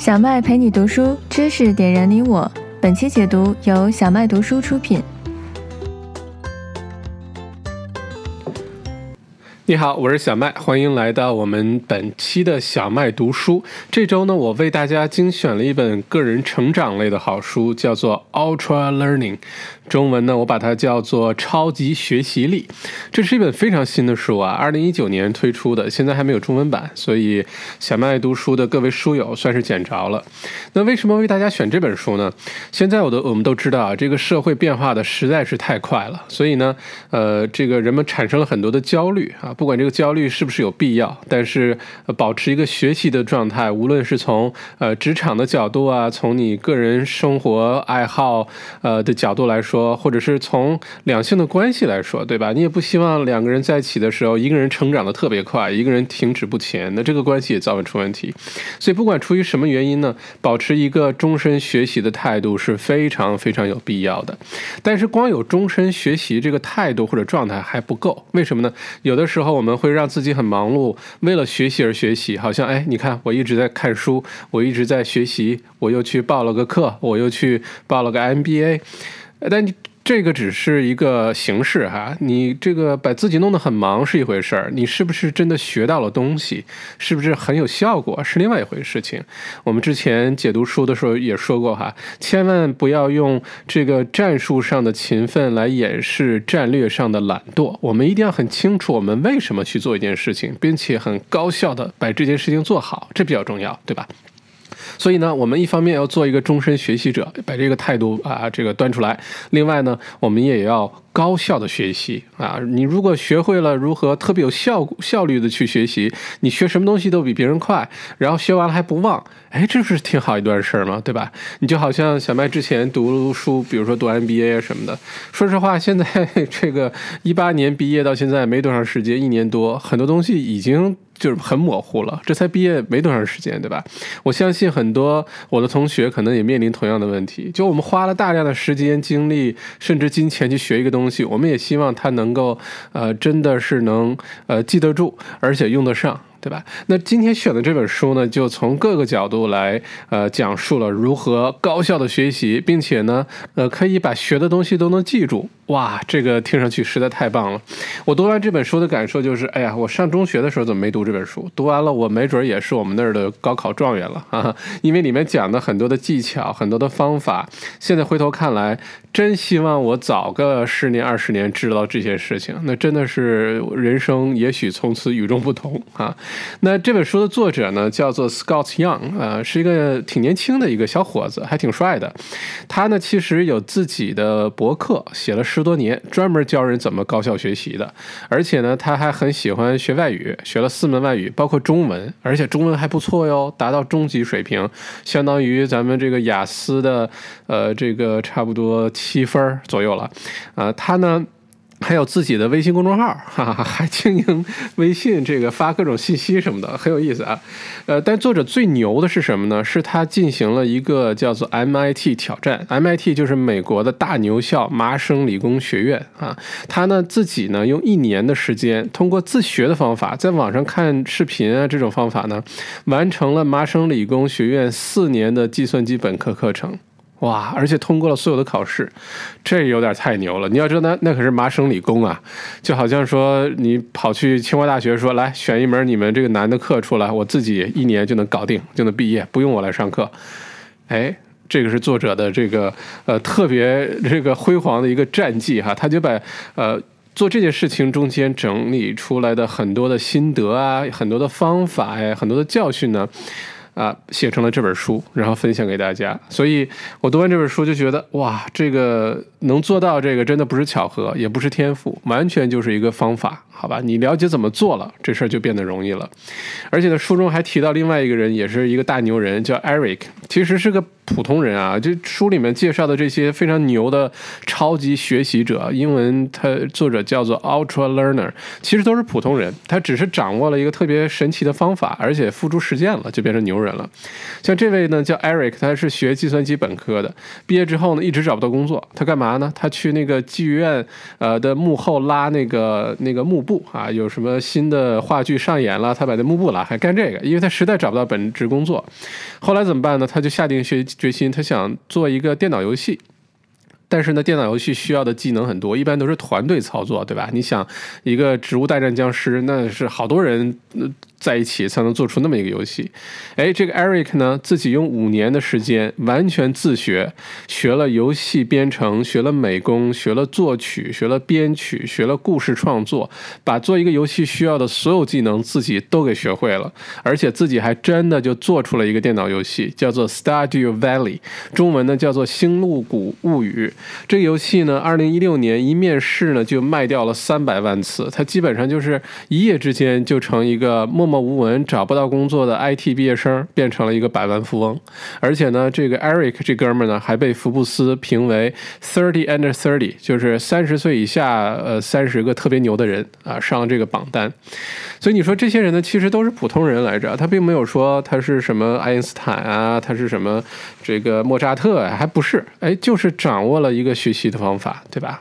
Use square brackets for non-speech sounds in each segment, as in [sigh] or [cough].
小麦陪你读书，知识点燃你我。本期解读由小麦读书出品。你好，我是小麦，欢迎来到我们本期的小麦读书。这周呢，我为大家精选了一本个人成长类的好书，叫做《Ultra Learning》，中文呢，我把它叫做《超级学习力》。这是一本非常新的书啊，二零一九年推出的，现在还没有中文版，所以小麦读书的各位书友算是捡着了。那为什么为大家选这本书呢？现在我都我们都知道啊，这个社会变化的实在是太快了，所以呢，呃，这个人们产生了很多的焦虑啊。不管这个焦虑是不是有必要，但是保持一个学习的状态，无论是从呃职场的角度啊，从你个人生活爱好呃的角度来说，或者是从两性的关系来说，对吧？你也不希望两个人在一起的时候，一个人成长的特别快，一个人停止不前，那这个关系也早晚出问题。所以不管出于什么原因呢，保持一个终身学习的态度是非常非常有必要的。但是光有终身学习这个态度或者状态还不够，为什么呢？有的时候。我们会让自己很忙碌，为了学习而学习，好像哎，你看我一直在看书，我一直在学习，我又去报了个课，我又去报了个 MBA，但你。这个只是一个形式哈，你这个把自己弄得很忙是一回事儿，你是不是真的学到了东西，是不是很有效果是另外一回事情。我们之前解读书的时候也说过哈，千万不要用这个战术上的勤奋来掩饰战略上的懒惰。我们一定要很清楚我们为什么去做一件事情，并且很高效的把这件事情做好，这比较重要，对吧？所以呢，我们一方面要做一个终身学习者，把这个态度啊，这个端出来；另外呢，我们也要高效的学习啊。你如果学会了如何特别有效效率的去学习，你学什么东西都比别人快，然后学完了还不忘，哎，这不是挺好一段事儿吗？对吧？你就好像小麦之前读书，比如说读 MBA 什么的，说实话，现在 [laughs] 这个一八年毕业到现在没多长时间，一年多，很多东西已经。就是很模糊了，这才毕业没多长时间，对吧？我相信很多我的同学可能也面临同样的问题。就我们花了大量的时间、精力，甚至金钱去学一个东西，我们也希望他能够，呃，真的是能，呃，记得住，而且用得上。对吧？那今天选的这本书呢，就从各个角度来呃讲述了如何高效的学习，并且呢，呃，可以把学的东西都能记住。哇，这个听上去实在太棒了！我读完这本书的感受就是，哎呀，我上中学的时候怎么没读这本书？读完了，我没准也是我们那儿的高考状元了啊！因为里面讲的很多的技巧，很多的方法，现在回头看来，真希望我早个十年二十年知道这些事情，那真的是人生也许从此与众不同啊！那这本书的作者呢，叫做 Scott Young，呃，是一个挺年轻的一个小伙子，还挺帅的。他呢，其实有自己的博客，写了十多年，专门教人怎么高效学习的。而且呢，他还很喜欢学外语，学了四门外语，包括中文，而且中文还不错哟，达到中级水平，相当于咱们这个雅思的，呃，这个差不多七分左右了。啊，他呢。还有自己的微信公众号，哈哈，还经营微信，这个发各种信息什么的，很有意思啊。呃，但作者最牛的是什么呢？是他进行了一个叫做 MIT 挑战，MIT 就是美国的大牛校，麻省理工学院啊。他呢自己呢用一年的时间，通过自学的方法，在网上看视频啊这种方法呢，完成了麻省理工学院四年的计算机本科课程。哇！而且通过了所有的考试，这有点太牛了。你要知道，那那可是麻省理工啊，就好像说你跑去清华大学说来选一门你们这个难的课出来，我自己一年就能搞定，就能毕业，不用我来上课。哎，这个是作者的这个呃特别这个辉煌的一个战绩哈，他就把呃做这件事情中间整理出来的很多的心得啊，很多的方法呀，很多的教训呢。啊写成了这本书，然后分享给大家。所以我读完这本书就觉得，哇，这个能做到这个真的不是巧合，也不是天赋，完全就是一个方法，好吧？你了解怎么做了，这事儿就变得容易了。而且呢，书中还提到另外一个人，也是一个大牛人，叫 Eric，其实是个。普通人啊，这书里面介绍的这些非常牛的超级学习者，英文他作者叫做 Ultra Learner，其实都是普通人，他只是掌握了一个特别神奇的方法，而且付诸实践了，就变成牛人了。像这位呢，叫 Eric，他是学计算机本科的，毕业之后呢，一直找不到工作，他干嘛呢？他去那个剧院呃的幕后拉那个那个幕布啊，有什么新的话剧上演了，他把那幕布了，还干这个，因为他实在找不到本职工作。后来怎么办呢？他就下定决决心，他想做一个电脑游戏。但是呢，电脑游戏需要的技能很多，一般都是团队操作，对吧？你想，一个《植物大战僵尸》，那是好多人。在一起才能做出那么一个游戏，哎，这个 Eric 呢，自己用五年的时间完全自学，学了游戏编程，学了美工，学了作曲，学了编曲，学了故事创作，把做一个游戏需要的所有技能自己都给学会了，而且自己还真的就做出了一个电脑游戏，叫做 Stardew Valley，中文呢叫做《星露谷物语》。这个游戏呢，二零一六年一面世呢就卖掉了三百万次，它基本上就是一夜之间就成一个默。默无闻、找不到工作的 IT 毕业生变成了一个百万富翁，而且呢，这个 Eric 这哥们儿呢还被福布斯评为 Thirty Under Thirty，就是三十岁以下呃三十个特别牛的人啊上了这个榜单。所以你说这些人呢，其实都是普通人来着，他并没有说他是什么爱因斯坦啊，他是什么这个莫扎特啊，还不是，哎，就是掌握了一个学习的方法，对吧？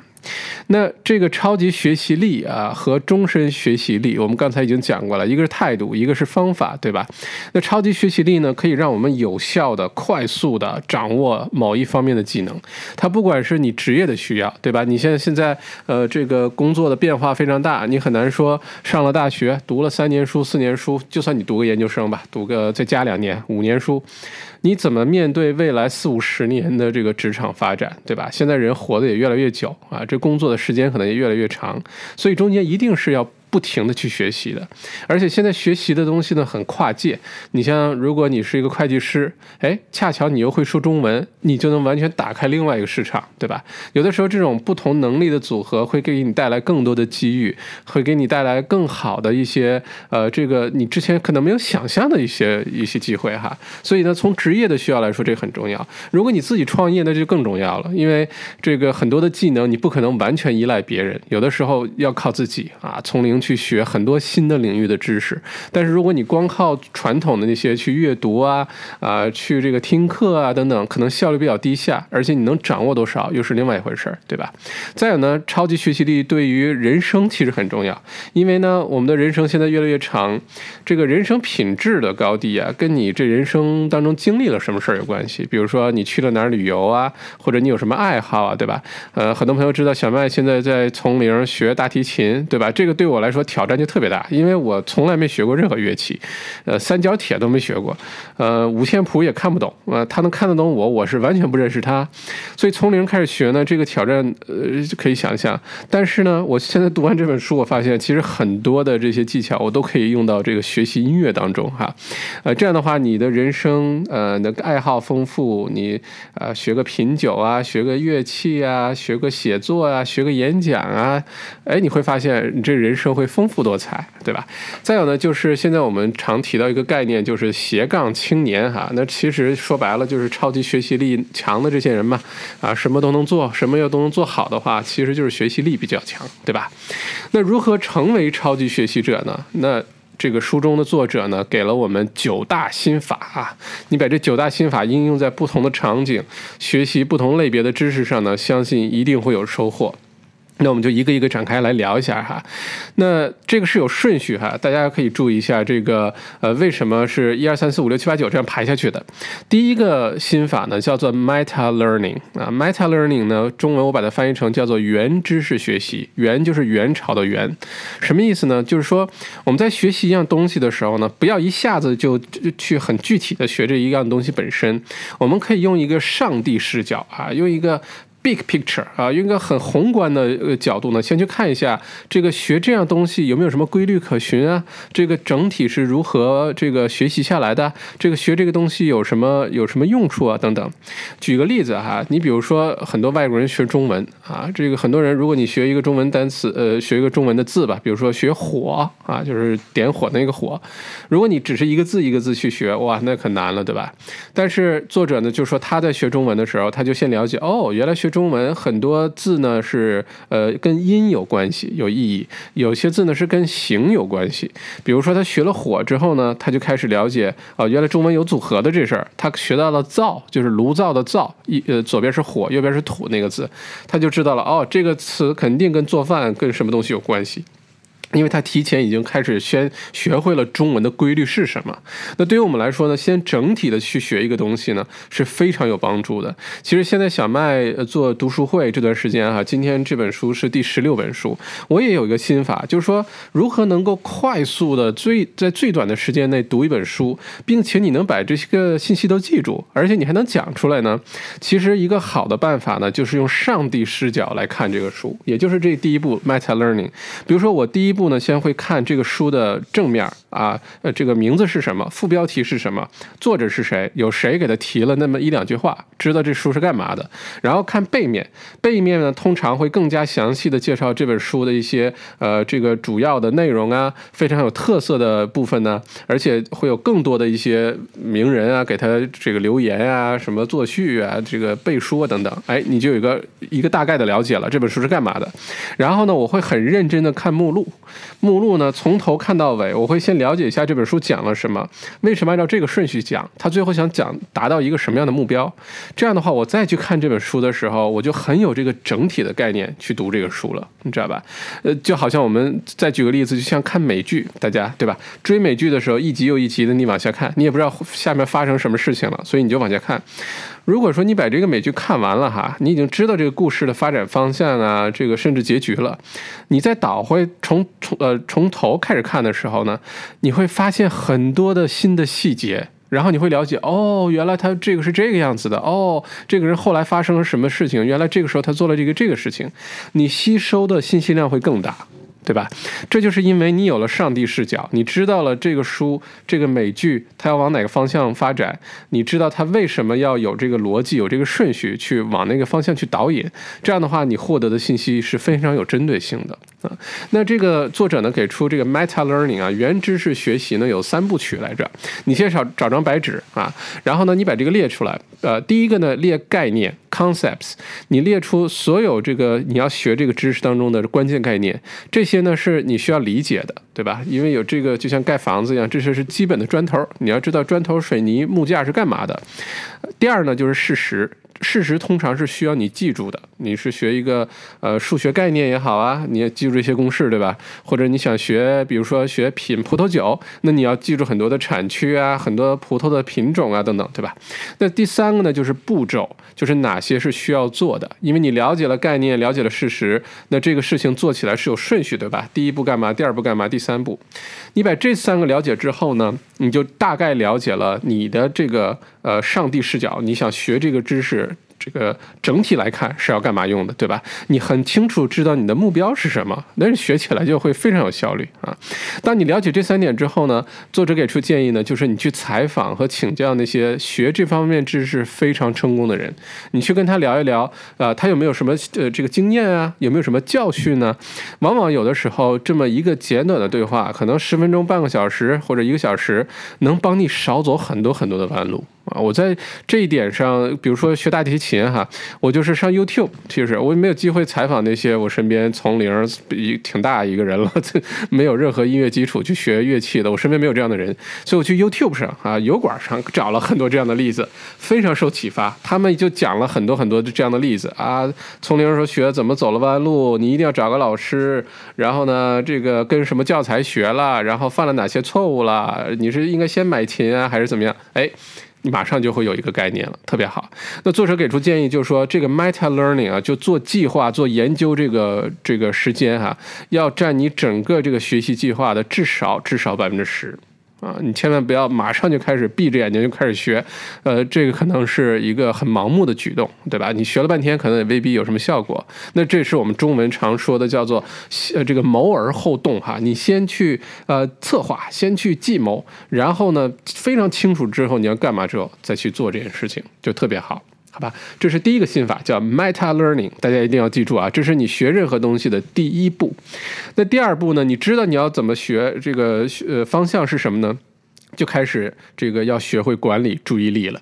那这个超级学习力啊和终身学习力，我们刚才已经讲过了，一个是态度，一个是方法，对吧？那超级学习力呢，可以让我们有效的、快速的掌握某一方面的技能。它不管是你职业的需要，对吧？你现在现在呃这个工作的变化非常大，你很难说上了大学读了三年书、四年书，就算你读个研究生吧，读个再加两年、五年书。你怎么面对未来四五十年的这个职场发展，对吧？现在人活得也越来越久啊，这工作的时间可能也越来越长，所以中间一定是要。不停的去学习的，而且现在学习的东西呢很跨界。你像如果你是一个会计师，哎，恰巧你又会说中文，你就能完全打开另外一个市场，对吧？有的时候这种不同能力的组合会给你带来更多的机遇，会给你带来更好的一些呃，这个你之前可能没有想象的一些一些机会哈。所以呢，从职业的需要来说，这很重要。如果你自己创业，那就更重要了，因为这个很多的技能你不可能完全依赖别人，有的时候要靠自己啊，从零。去学很多新的领域的知识，但是如果你光靠传统的那些去阅读啊啊，去这个听课啊等等，可能效率比较低下，而且你能掌握多少又是另外一回事儿，对吧？再有呢，超级学习力对于人生其实很重要，因为呢，我们的人生现在越来越长，这个人生品质的高低啊，跟你这人生当中经历了什么事儿有关系。比如说你去了哪儿旅游啊，或者你有什么爱好啊，对吧？呃，很多朋友知道小麦现在在从零学大提琴，对吧？这个对我来来说挑战就特别大，因为我从来没学过任何乐器，呃，三角铁都没学过，呃，五线谱也看不懂，呃，他能看得懂我，我是完全不认识他，所以从零开始学呢，这个挑战呃可以想象。但是呢，我现在读完这本书，我发现其实很多的这些技巧我都可以用到这个学习音乐当中哈，呃，这样的话，你的人生呃的爱好丰富，你啊学个品酒啊，学个乐器啊，学个写作啊，学个演讲啊，哎，你会发现。你这人生会丰富多彩，对吧？再有呢，就是现在我们常提到一个概念，就是斜杠青年哈。那其实说白了，就是超级学习力强的这些人嘛，啊，什么都能做，什么又都能做好的话，其实就是学习力比较强，对吧？那如何成为超级学习者呢？那这个书中的作者呢，给了我们九大心法啊。你把这九大心法应用在不同的场景，学习不同类别的知识上呢，相信一定会有收获。那我们就一个一个展开来聊一下哈，那这个是有顺序哈，大家可以注意一下这个呃为什么是一二三四五六七八九这样排下去的？第一个心法呢叫做 meta learning 啊，meta learning 呢中文我把它翻译成叫做原知识学习，原就是元朝的元，什么意思呢？就是说我们在学习一样东西的时候呢，不要一下子就去很具体的学这一样东西本身，我们可以用一个上帝视角啊，用一个。Big picture 啊，用一个很宏观的呃角度呢，先去看一下这个学这样东西有没有什么规律可循啊？这个整体是如何这个学习下来的？这个学这个东西有什么有什么用处啊？等等。举个例子哈，你比如说很多外国人学中文啊，这个很多人如果你学一个中文单词，呃，学一个中文的字吧，比如说学火啊，就是点火那个火，如果你只是一个字一个字去学，哇，那可难了，对吧？但是作者呢就说他在学中文的时候，他就先了解哦，原来学。中文很多字呢是呃跟音有关系有意义，有些字呢是跟形有关系。比如说他学了火之后呢，他就开始了解哦，原来中文有组合的这事儿。他学到了灶，就是炉灶的灶，一呃左边是火，右边是土那个字，他就知道了哦，这个词肯定跟做饭跟什么东西有关系。因为他提前已经开始先学会了中文的规律是什么。那对于我们来说呢，先整体的去学一个东西呢是非常有帮助的。其实现在小麦做读书会这段时间哈，今天这本书是第十六本书，我也有一个心法，就是说如何能够快速的最在最短的时间内读一本书，并且你能把这些个信息都记住，而且你还能讲出来呢。其实一个好的办法呢，就是用上帝视角来看这个书，也就是这第一步 meta learning。比如说我第一。步呢，先会看这个书的正面啊，呃，这个名字是什么，副标题是什么，作者是谁，有谁给他提了那么一两句话，知道这书是干嘛的。然后看背面，背面呢通常会更加详细的介绍这本书的一些呃这个主要的内容啊，非常有特色的部分呢，而且会有更多的一些名人啊给他这个留言啊，什么作序啊，这个背书啊等等，哎，你就有一个一个大概的了解了这本书是干嘛的。然后呢，我会很认真的看目录。目录呢，从头看到尾，我会先了解一下这本书讲了什么，为什么按照这个顺序讲，他最后想讲达到一个什么样的目标。这样的话，我再去看这本书的时候，我就很有这个整体的概念去读这个书了，[laughs] 你知道吧？呃，就好像我们再举个例子，就像看美剧，大家对吧？追美剧的时候，一集又一集的你往下看，你也不知道下面发生什么事情了，所以你就往下看。如果说你把这个美剧看完了哈，你已经知道这个故事的发展方向啊，这个甚至结局了，你再倒回从从呃从头开始看的时候呢，你会发现很多的新的细节，然后你会了解哦，原来他这个是这个样子的哦，这个人后来发生了什么事情，原来这个时候他做了这个这个事情，你吸收的信息量会更大。对吧？这就是因为你有了上帝视角，你知道了这个书、这个美剧它要往哪个方向发展，你知道它为什么要有这个逻辑、有这个顺序去往那个方向去导引。这样的话，你获得的信息是非常有针对性的啊。那这个作者呢给出这个 meta learning 啊，原知识学习呢有三部曲来着。你先找找张白纸啊，然后呢你把这个列出来。呃，第一个呢列概念 concepts，你列出所有这个你要学这个知识当中的关键概念，这些。呢是你需要理解的，对吧？因为有这个，就像盖房子一样，这些是基本的砖头，你要知道砖头、水泥、木架是干嘛的。第二呢，就是事实。事实通常是需要你记住的。你是学一个呃数学概念也好啊，你也记住一些公式，对吧？或者你想学，比如说学品葡萄酒，那你要记住很多的产区啊，很多葡萄的品种啊等等，对吧？那第三个呢，就是步骤，就是哪些是需要做的。因为你了解了概念，了解了事实，那这个事情做起来是有顺序，对吧？第一步干嘛？第二步干嘛？第三步，你把这三个了解之后呢，你就大概了解了你的这个呃上帝视角，你想学这个知识。这个整体来看是要干嘛用的，对吧？你很清楚知道你的目标是什么，那学起来就会非常有效率啊。当你了解这三点之后呢，作者给出建议呢，就是你去采访和请教那些学这方面知识非常成功的人，你去跟他聊一聊，啊，他有没有什么呃这个经验啊，有没有什么教训呢？往往有的时候这么一个简短的对话，可能十分钟、半个小时或者一个小时，能帮你少走很多很多的弯路。啊，我在这一点上，比如说学大提琴哈，我就是上 YouTube，其实我也没有机会采访那些我身边从零一挺大一个人了，没有任何音乐基础去学乐器的，我身边没有这样的人，所以我去 YouTube 上啊油管上找了很多这样的例子，非常受启发。他们就讲了很多很多这样的例子啊，从零时候学怎么走了弯路，你一定要找个老师，然后呢，这个跟什么教材学了，然后犯了哪些错误了，你是应该先买琴啊，还是怎么样？哎。你马上就会有一个概念了，特别好。那作者给出建议，就是说这个 meta learning 啊，就做计划、做研究这个这个时间哈，要占你整个这个学习计划的至少至少百分之十。啊，你千万不要马上就开始闭着眼睛就开始学，呃，这个可能是一个很盲目的举动，对吧？你学了半天，可能也未必有什么效果。那这是我们中文常说的叫做呃这个谋而后动哈，你先去呃策划，先去计谋，然后呢非常清楚之后你要干嘛之后再去做这件事情，就特别好。好吧，这是第一个心法，叫 meta learning，大家一定要记住啊，这是你学任何东西的第一步。那第二步呢？你知道你要怎么学这个呃方向是什么呢？就开始这个要学会管理注意力了。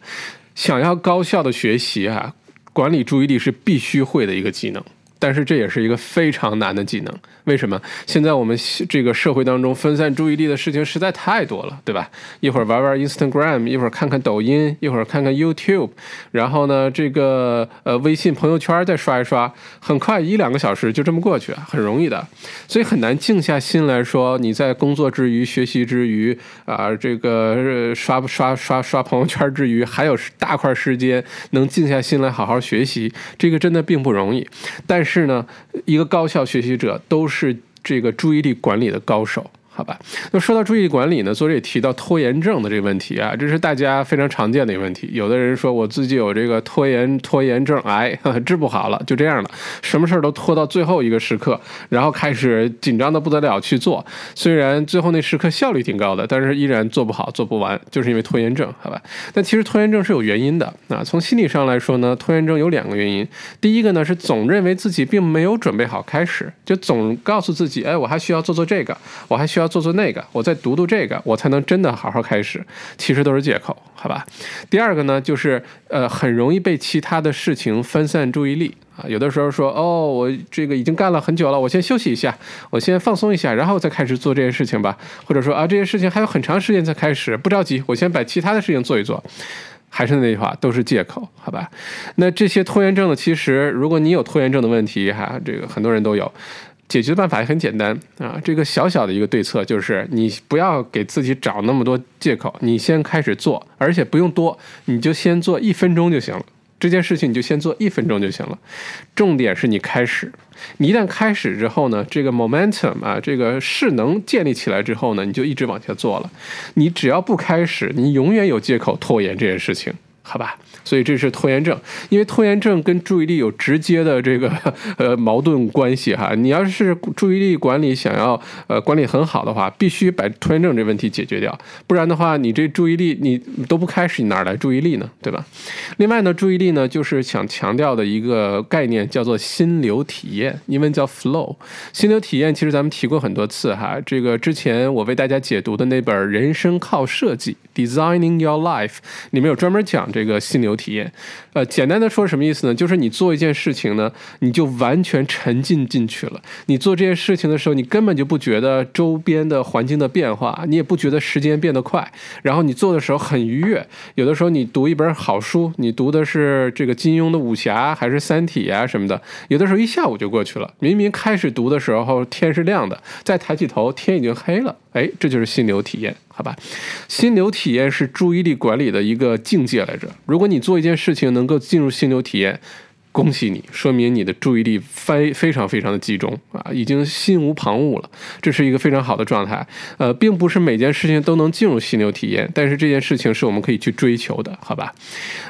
想要高效的学习啊，管理注意力是必须会的一个技能。但是这也是一个非常难的技能。为什么？现在我们这个社会当中分散注意力的事情实在太多了，对吧？一会儿玩玩 Instagram，一会儿看看抖音，一会儿看看 YouTube，然后呢，这个呃微信朋友圈再刷一刷，很快一两个小时就这么过去，很容易的。所以很难静下心来说，你在工作之余、学习之余啊，这个刷刷刷刷朋友圈之余，还有大块时间能静下心来好好学习，这个真的并不容易。但是呢，一个高效学习者都是。是这个注意力管理的高手。好吧，那说到注意管理呢，作者也提到拖延症的这个问题啊，这是大家非常常见的一个问题。有的人说我自己有这个拖延拖延症，哎，[laughs] 治不好了，就这样了，什么事儿都拖到最后一个时刻，然后开始紧张的不得了去做。虽然最后那时刻效率挺高的，但是依然做不好，做不完，就是因为拖延症。好吧，但其实拖延症是有原因的啊。从心理上来说呢，拖延症有两个原因。第一个呢是总认为自己并没有准备好开始，就总告诉自己，哎，我还需要做做这个，我还需要。做做那个，我再读读这个，我才能真的好好开始。其实都是借口，好吧？第二个呢，就是呃，很容易被其他的事情分散注意力啊。有的时候说，哦，我这个已经干了很久了，我先休息一下，我先放松一下，然后再开始做这件事情吧。或者说啊，这些事情还有很长时间才开始，不着急，我先把其他的事情做一做。还是那句话，都是借口，好吧？那这些拖延症呢？其实，如果你有拖延症的问题，哈，这个很多人都有。解决的办法也很简单啊，这个小小的一个对策就是，你不要给自己找那么多借口，你先开始做，而且不用多，你就先做一分钟就行了。这件事情你就先做一分钟就行了。重点是你开始，你一旦开始之后呢，这个 momentum 啊，这个势能建立起来之后呢，你就一直往下做了。你只要不开始，你永远有借口拖延这件事情。好吧，所以这是拖延症，因为拖延症跟注意力有直接的这个呃矛盾关系哈。你要是注意力管理想要呃管理很好的话，必须把拖延症这问题解决掉，不然的话，你这注意力你都不开始，你哪来注意力呢？对吧？另外呢，注意力呢就是想强调的一个概念叫做心流体验，英文叫 flow。心流体验其实咱们提过很多次哈，这个之前我为大家解读的那本《人生靠设计》（Designing Your Life） 里面有专门讲。这个心流体验，呃，简单的说什么意思呢？就是你做一件事情呢，你就完全沉浸进去了。你做这件事情的时候，你根本就不觉得周边的环境的变化，你也不觉得时间变得快。然后你做的时候很愉悦。有的时候你读一本好书，你读的是这个金庸的武侠还是三体啊什么的，有的时候一下午就过去了。明明开始读的时候天是亮的，再抬起头天已经黑了。哎，这就是心流体验。好吧，心流体验是注意力管理的一个境界来着。如果你做一件事情能够进入心流体验，恭喜你，说明你的注意力非非常非常的集中啊，已经心无旁骛了，这是一个非常好的状态。呃，并不是每件事情都能进入心流体验，但是这件事情是我们可以去追求的，好吧？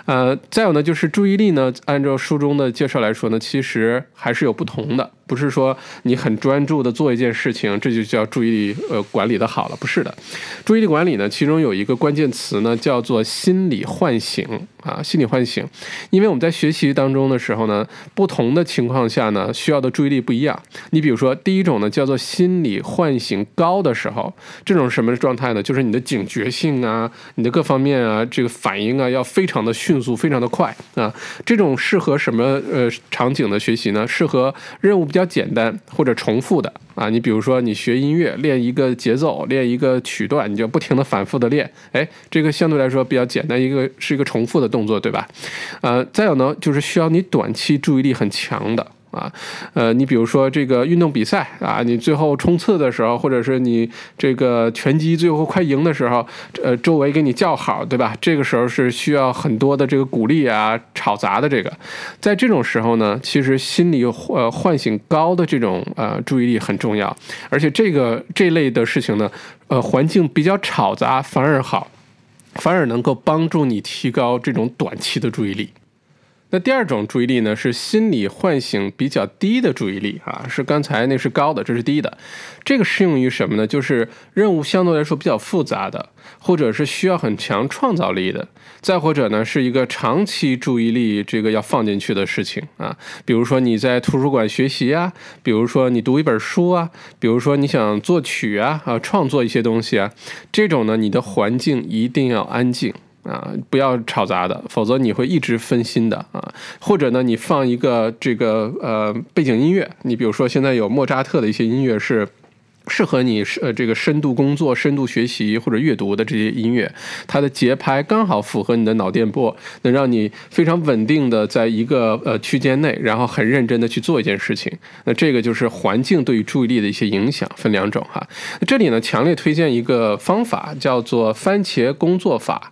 呃，再有呢，就是注意力呢，按照书中的介绍来说呢，其实还是有不同的。不是说你很专注的做一件事情，这就叫注意力呃管理的好了，不是的。注意力管理呢，其中有一个关键词呢，叫做心理唤醒啊，心理唤醒。因为我们在学习当中的时候呢，不同的情况下呢，需要的注意力不一样。你比如说，第一种呢，叫做心理唤醒高的时候，这种什么状态呢？就是你的警觉性啊，你的各方面啊，这个反应啊，要非常的迅速，非常的快啊。这种适合什么呃场景的学习呢？适合任务。比较简单或者重复的啊，你比如说你学音乐练一个节奏，练一个曲段，你就不停的反复的练，哎，这个相对来说比较简单，一个是一个重复的动作，对吧？呃，再有呢，就是需要你短期注意力很强的。啊，呃，你比如说这个运动比赛啊，你最后冲刺的时候，或者是你这个拳击最后快赢的时候，呃，周围给你叫好，对吧？这个时候是需要很多的这个鼓励啊，吵杂的这个，在这种时候呢，其实心理呃唤醒高的这种呃注意力很重要，而且这个这类的事情呢，呃，环境比较吵杂反而好，反而能够帮助你提高这种短期的注意力。那第二种注意力呢，是心理唤醒比较低的注意力啊，是刚才那是高的，这是低的。这个适用于什么呢？就是任务相对来说比较复杂的，或者是需要很强创造力的，再或者呢是一个长期注意力这个要放进去的事情啊。比如说你在图书馆学习啊，比如说你读一本书啊，比如说你想作曲啊啊，创作一些东西啊，这种呢你的环境一定要安静。啊，不要吵杂的，否则你会一直分心的啊。或者呢，你放一个这个呃背景音乐，你比如说现在有莫扎特的一些音乐是。适合你呃这个深度工作、深度学习或者阅读的这些音乐，它的节拍刚好符合你的脑电波，能让你非常稳定的在一个呃区间内，然后很认真的去做一件事情。那这个就是环境对于注意力的一些影响，分两种哈。这里呢，强烈推荐一个方法，叫做番茄工作法。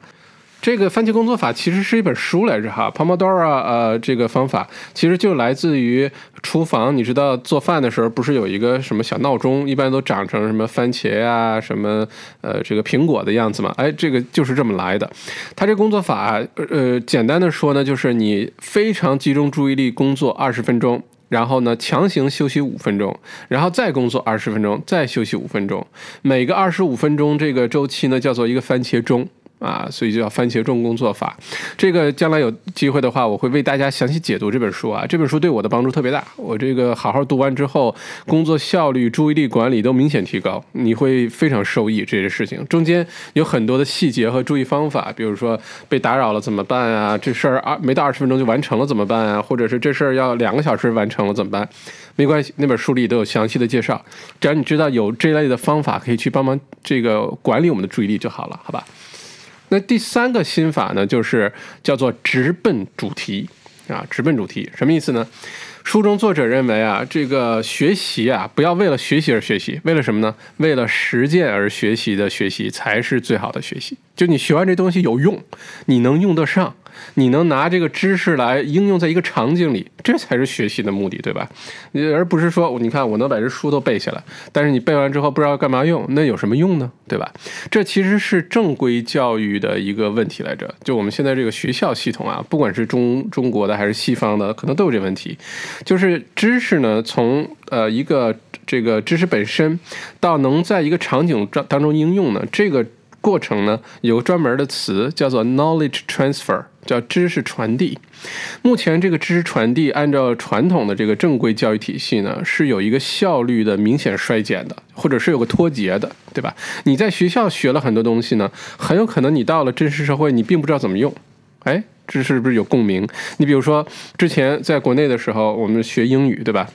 这个番茄工作法其实是一本书来着哈，Pomodoro 呃这个方法其实就来自于厨房。你知道做饭的时候不是有一个什么小闹钟，一般都长成什么番茄啊，什么呃这个苹果的样子嘛？哎，这个就是这么来的。它这工作法呃简单的说呢，就是你非常集中注意力工作二十分钟，然后呢强行休息五分钟，然后再工作二十分钟，再休息五分钟。每个二十五分钟这个周期呢叫做一个番茄钟。啊，所以就叫番茄钟工作法。这个将来有机会的话，我会为大家详细解读这本书啊。这本书对我的帮助特别大，我这个好好读完之后，工作效率、注意力管理都明显提高，你会非常受益。这些事情中间有很多的细节和注意方法，比如说被打扰了怎么办啊？这事儿二没到二十分钟就完成了怎么办啊？或者是这事儿要两个小时完成了怎么办？没关系，那本书里都有详细的介绍。只要你知道有这类的方法可以去帮忙这个管理我们的注意力就好了，好吧？那第三个心法呢，就是叫做直奔主题啊，直奔主题什么意思呢？书中作者认为啊，这个学习啊，不要为了学习而学习，为了什么呢？为了实践而学习的学习才是最好的学习。就你学完这东西有用，你能用得上。你能拿这个知识来应用在一个场景里，这才是学习的目的，对吧？而不是说，你看我能把这书都背下来，但是你背完之后不知道干嘛用，那有什么用呢？对吧？这其实是正规教育的一个问题来着。就我们现在这个学校系统啊，不管是中中国的还是西方的，可能都有这问题。就是知识呢，从呃一个这个知识本身到能在一个场景当当中应用呢，这个。过程呢，有个专门的词叫做 knowledge transfer，叫知识传递。目前这个知识传递，按照传统的这个正规教育体系呢，是有一个效率的明显衰减的，或者是有个脱节的，对吧？你在学校学了很多东西呢，很有可能你到了真实社会，你并不知道怎么用。哎，这是不是有共鸣？你比如说，之前在国内的时候，我们学英语，对吧？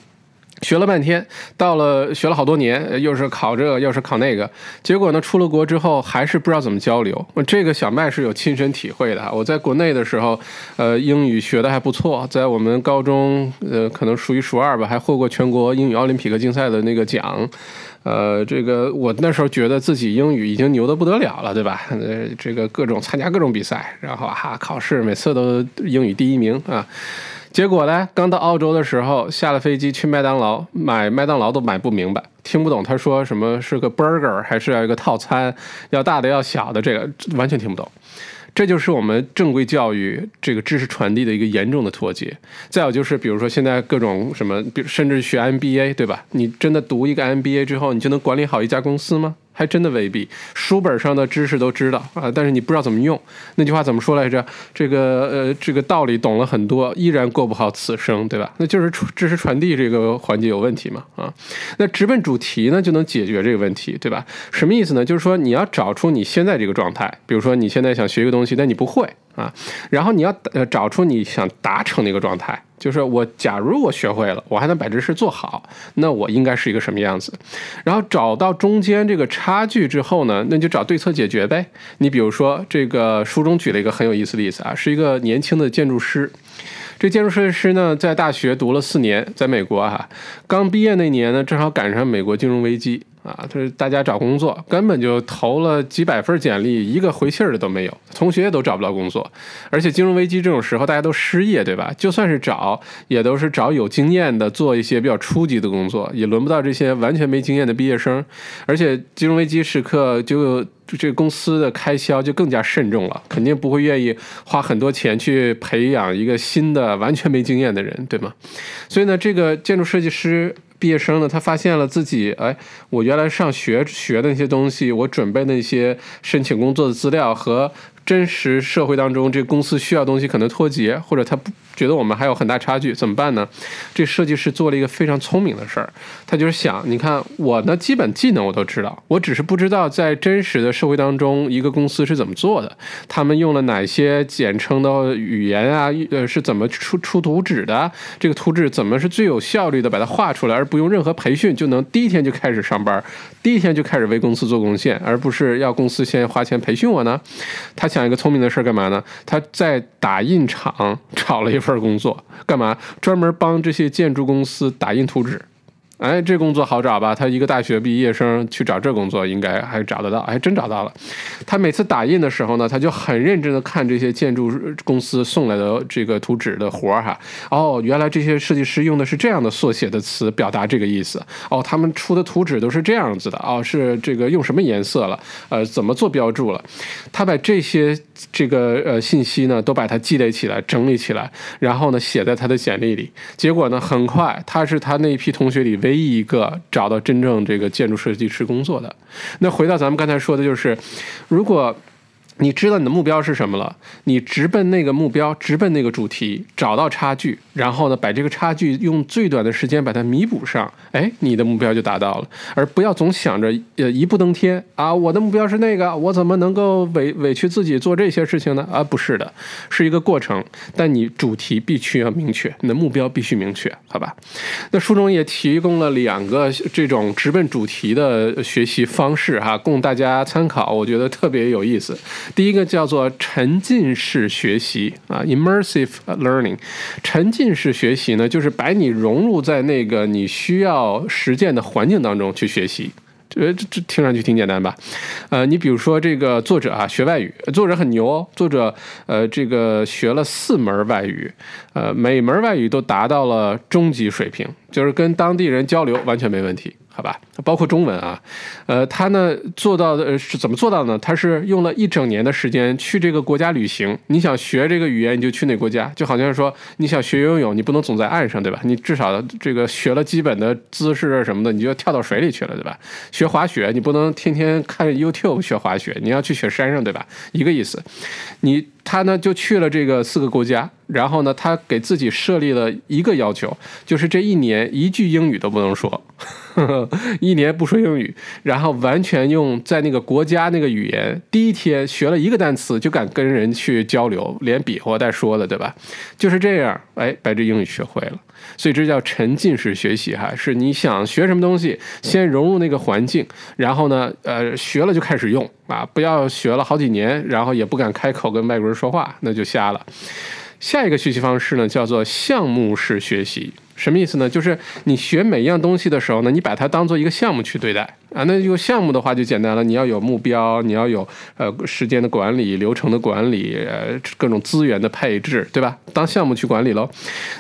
学了半天，到了学了好多年，又是考这个，又是考那个，结果呢，出了国之后还是不知道怎么交流。这个小麦是有亲身体会的。我在国内的时候，呃，英语学的还不错，在我们高中，呃，可能数一数二吧，还获过全国英语奥林匹克竞赛的那个奖。呃，这个我那时候觉得自己英语已经牛得不得了了，对吧？呃，这个各种参加各种比赛，然后哈考试每次都英语第一名啊。结果呢？刚到澳洲的时候，下了飞机去麦当劳买麦当劳都买不明白，听不懂他说什么是个 burger，还是要一个套餐，要大的要小的，这个完全听不懂。这就是我们正规教育这个知识传递的一个严重的脱节。再有就是，比如说现在各种什么，比如甚至学 MBA，对吧？你真的读一个 MBA 之后，你就能管理好一家公司吗？还真的未必，书本上的知识都知道啊，但是你不知道怎么用。那句话怎么说来着？这个呃，这个道理懂了很多，依然过不好此生，对吧？那就是知识传递这个环节有问题嘛啊。那直奔主题呢，就能解决这个问题，对吧？什么意思呢？就是说你要找出你现在这个状态，比如说你现在想学一个东西，但你不会啊，然后你要呃找出你想达成的一个状态。就是我，假如我学会了，我还能把这事做好，那我应该是一个什么样子？然后找到中间这个差距之后呢，那就找对策解决呗。你比如说，这个书中举了一个很有意思的例子啊，是一个年轻的建筑师。这建筑设计师呢，在大学读了四年，在美国哈，刚毕业那年呢，正好赶上美国金融危机。啊，就是大家找工作根本就投了几百份简历，一个回信儿的都没有，同学也都找不到工作，而且金融危机这种时候大家都失业，对吧？就算是找，也都是找有经验的，做一些比较初级的工作，也轮不到这些完全没经验的毕业生。而且金融危机时刻，就这个公司的开销就更加慎重了，肯定不会愿意花很多钱去培养一个新的完全没经验的人，对吗？所以呢，这个建筑设计师。毕业生呢，他发现了自己，哎，我原来上学学的那些东西，我准备那些申请工作的资料和。真实社会当中这公司需要东西可能脱节，或者他不觉得我们还有很大差距，怎么办呢？这设计师做了一个非常聪明的事儿，他就是想，你看我呢，基本技能我都知道，我只是不知道在真实的社会当中，一个公司是怎么做的，他们用了哪些简称的语言啊，呃，是怎么出出图纸的，这个图纸怎么是最有效率的把它画出来，而不用任何培训就能第一天就开始上班，第一天就开始为公司做贡献，而不是要公司先花钱培训我呢？他想一个聪明的事儿干嘛呢？他在打印厂 [laughs] 找了一份工作，干嘛？专门帮这些建筑公司打印图纸。哎，这工作好找吧？他一个大学毕业生去找这工作，应该还找得到，还真找到了。他每次打印的时候呢，他就很认真的看这些建筑公司送来的这个图纸的活儿哈。哦，原来这些设计师用的是这样的缩写的词表达这个意思。哦，他们出的图纸都是这样子的。哦，是这个用什么颜色了？呃，怎么做标注了？他把这些这个呃信息呢，都把它积累起来，整理起来，然后呢，写在他的简历里。结果呢，很快他是他那一批同学里唯唯一一个找到真正这个建筑设计师工作的，那回到咱们刚才说的，就是如果。你知道你的目标是什么了？你直奔那个目标，直奔那个主题，找到差距，然后呢，把这个差距用最短的时间把它弥补上，哎，你的目标就达到了。而不要总想着呃一步登天啊，我的目标是那个，我怎么能够委委屈自己做这些事情呢？啊，不是的，是一个过程。但你主题必须要明确，你的目标必须明确，好吧？那书中也提供了两个这种直奔主题的学习方式哈，供大家参考，我觉得特别有意思。第一个叫做沉浸式学习啊，immersive learning。沉浸式学习呢，就是把你融入在那个你需要实践的环境当中去学习。这这这听上去挺简单吧？呃，你比如说这个作者啊，学外语，作者很牛哦。作者呃，这个学了四门外语，呃，每门外语都达到了中级水平，就是跟当地人交流完全没问题。好吧，包括中文啊，呃，他呢做到的是怎么做到呢？他是用了一整年的时间去这个国家旅行。你想学这个语言，你就去哪国家？就好像说你想学游泳，你不能总在岸上，对吧？你至少这个学了基本的姿势什么的，你就要跳到水里去了，对吧？学滑雪，你不能天天看 YouTube 学滑雪，你要去雪山上，对吧？一个意思。你他呢就去了这个四个国家，然后呢，他给自己设立了一个要求，就是这一年一句英语都不能说。呵 [laughs] 呵一年不说英语，然后完全用在那个国家那个语言。第一天学了一个单词，就敢跟人去交流，连比划带说的，对吧？就是这样，哎，把这英语学会了。所以这叫沉浸式学习，哈，是你想学什么东西，先融入那个环境，然后呢，呃，学了就开始用啊，不要学了好几年，然后也不敢开口跟外国人说话，那就瞎了。下一个学习方式呢，叫做项目式学习。什么意思呢？就是你学每一样东西的时候呢，你把它当做一个项目去对待啊。那有项目的话就简单了，你要有目标，你要有呃时间的管理、流程的管理、呃各种资源的配置，对吧？当项目去管理喽。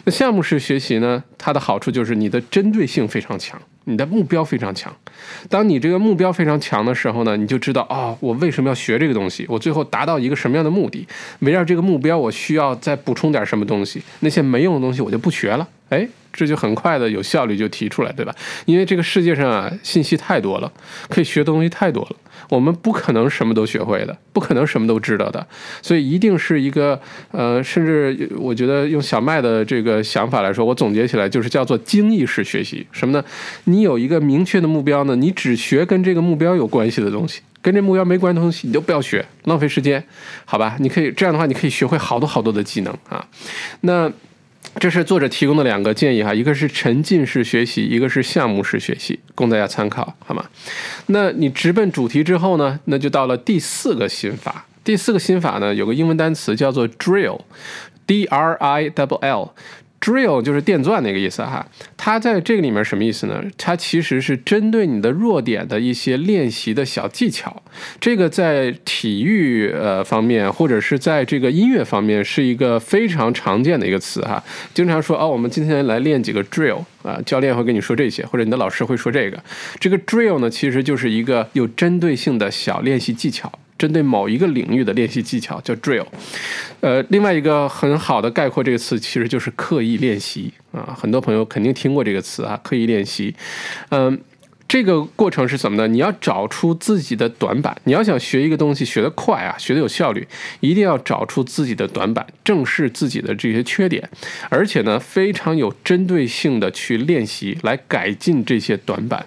那项目式学习呢，它的好处就是你的针对性非常强，你的目标非常强。当你这个目标非常强的时候呢，你就知道啊，我为什么要学这个东西？我最后达到一个什么样的目的？围绕这个目标，我需要再补充点什么东西？那些没用的东西我就不学了。哎。这就很快的有效率就提出来，对吧？因为这个世界上啊，信息太多了，可以学的东西太多了，我们不可能什么都学会的，不可能什么都知道的，所以一定是一个呃，甚至我觉得用小麦的这个想法来说，我总结起来就是叫做精益式学习。什么呢？你有一个明确的目标呢，你只学跟这个目标有关系的东西，跟这目标没关的东西你就不要学，浪费时间，好吧？你可以这样的话，你可以学会好多好多的技能啊。那。这是作者提供的两个建议哈，一个是沉浸式学习，一个是项目式学习，供大家参考，好吗？那你直奔主题之后呢，那就到了第四个心法。第四个心法呢，有个英文单词叫做 drill，D R I L L。Drill 就是电钻那个意思哈，它在这个里面什么意思呢？它其实是针对你的弱点的一些练习的小技巧。这个在体育呃方面，或者是在这个音乐方面，是一个非常常见的一个词哈。经常说哦，我们今天来练几个 drill 啊，教练会跟你说这些，或者你的老师会说这个。这个 drill 呢，其实就是一个有针对性的小练习技巧。针对某一个领域的练习技巧叫 drill，呃，另外一个很好的概括这个词其实就是刻意练习啊，很多朋友肯定听过这个词啊，刻意练习，嗯。这个过程是怎么呢？你要找出自己的短板。你要想学一个东西学得快啊，学得有效率，一定要找出自己的短板，正视自己的这些缺点，而且呢，非常有针对性的去练习，来改进这些短板。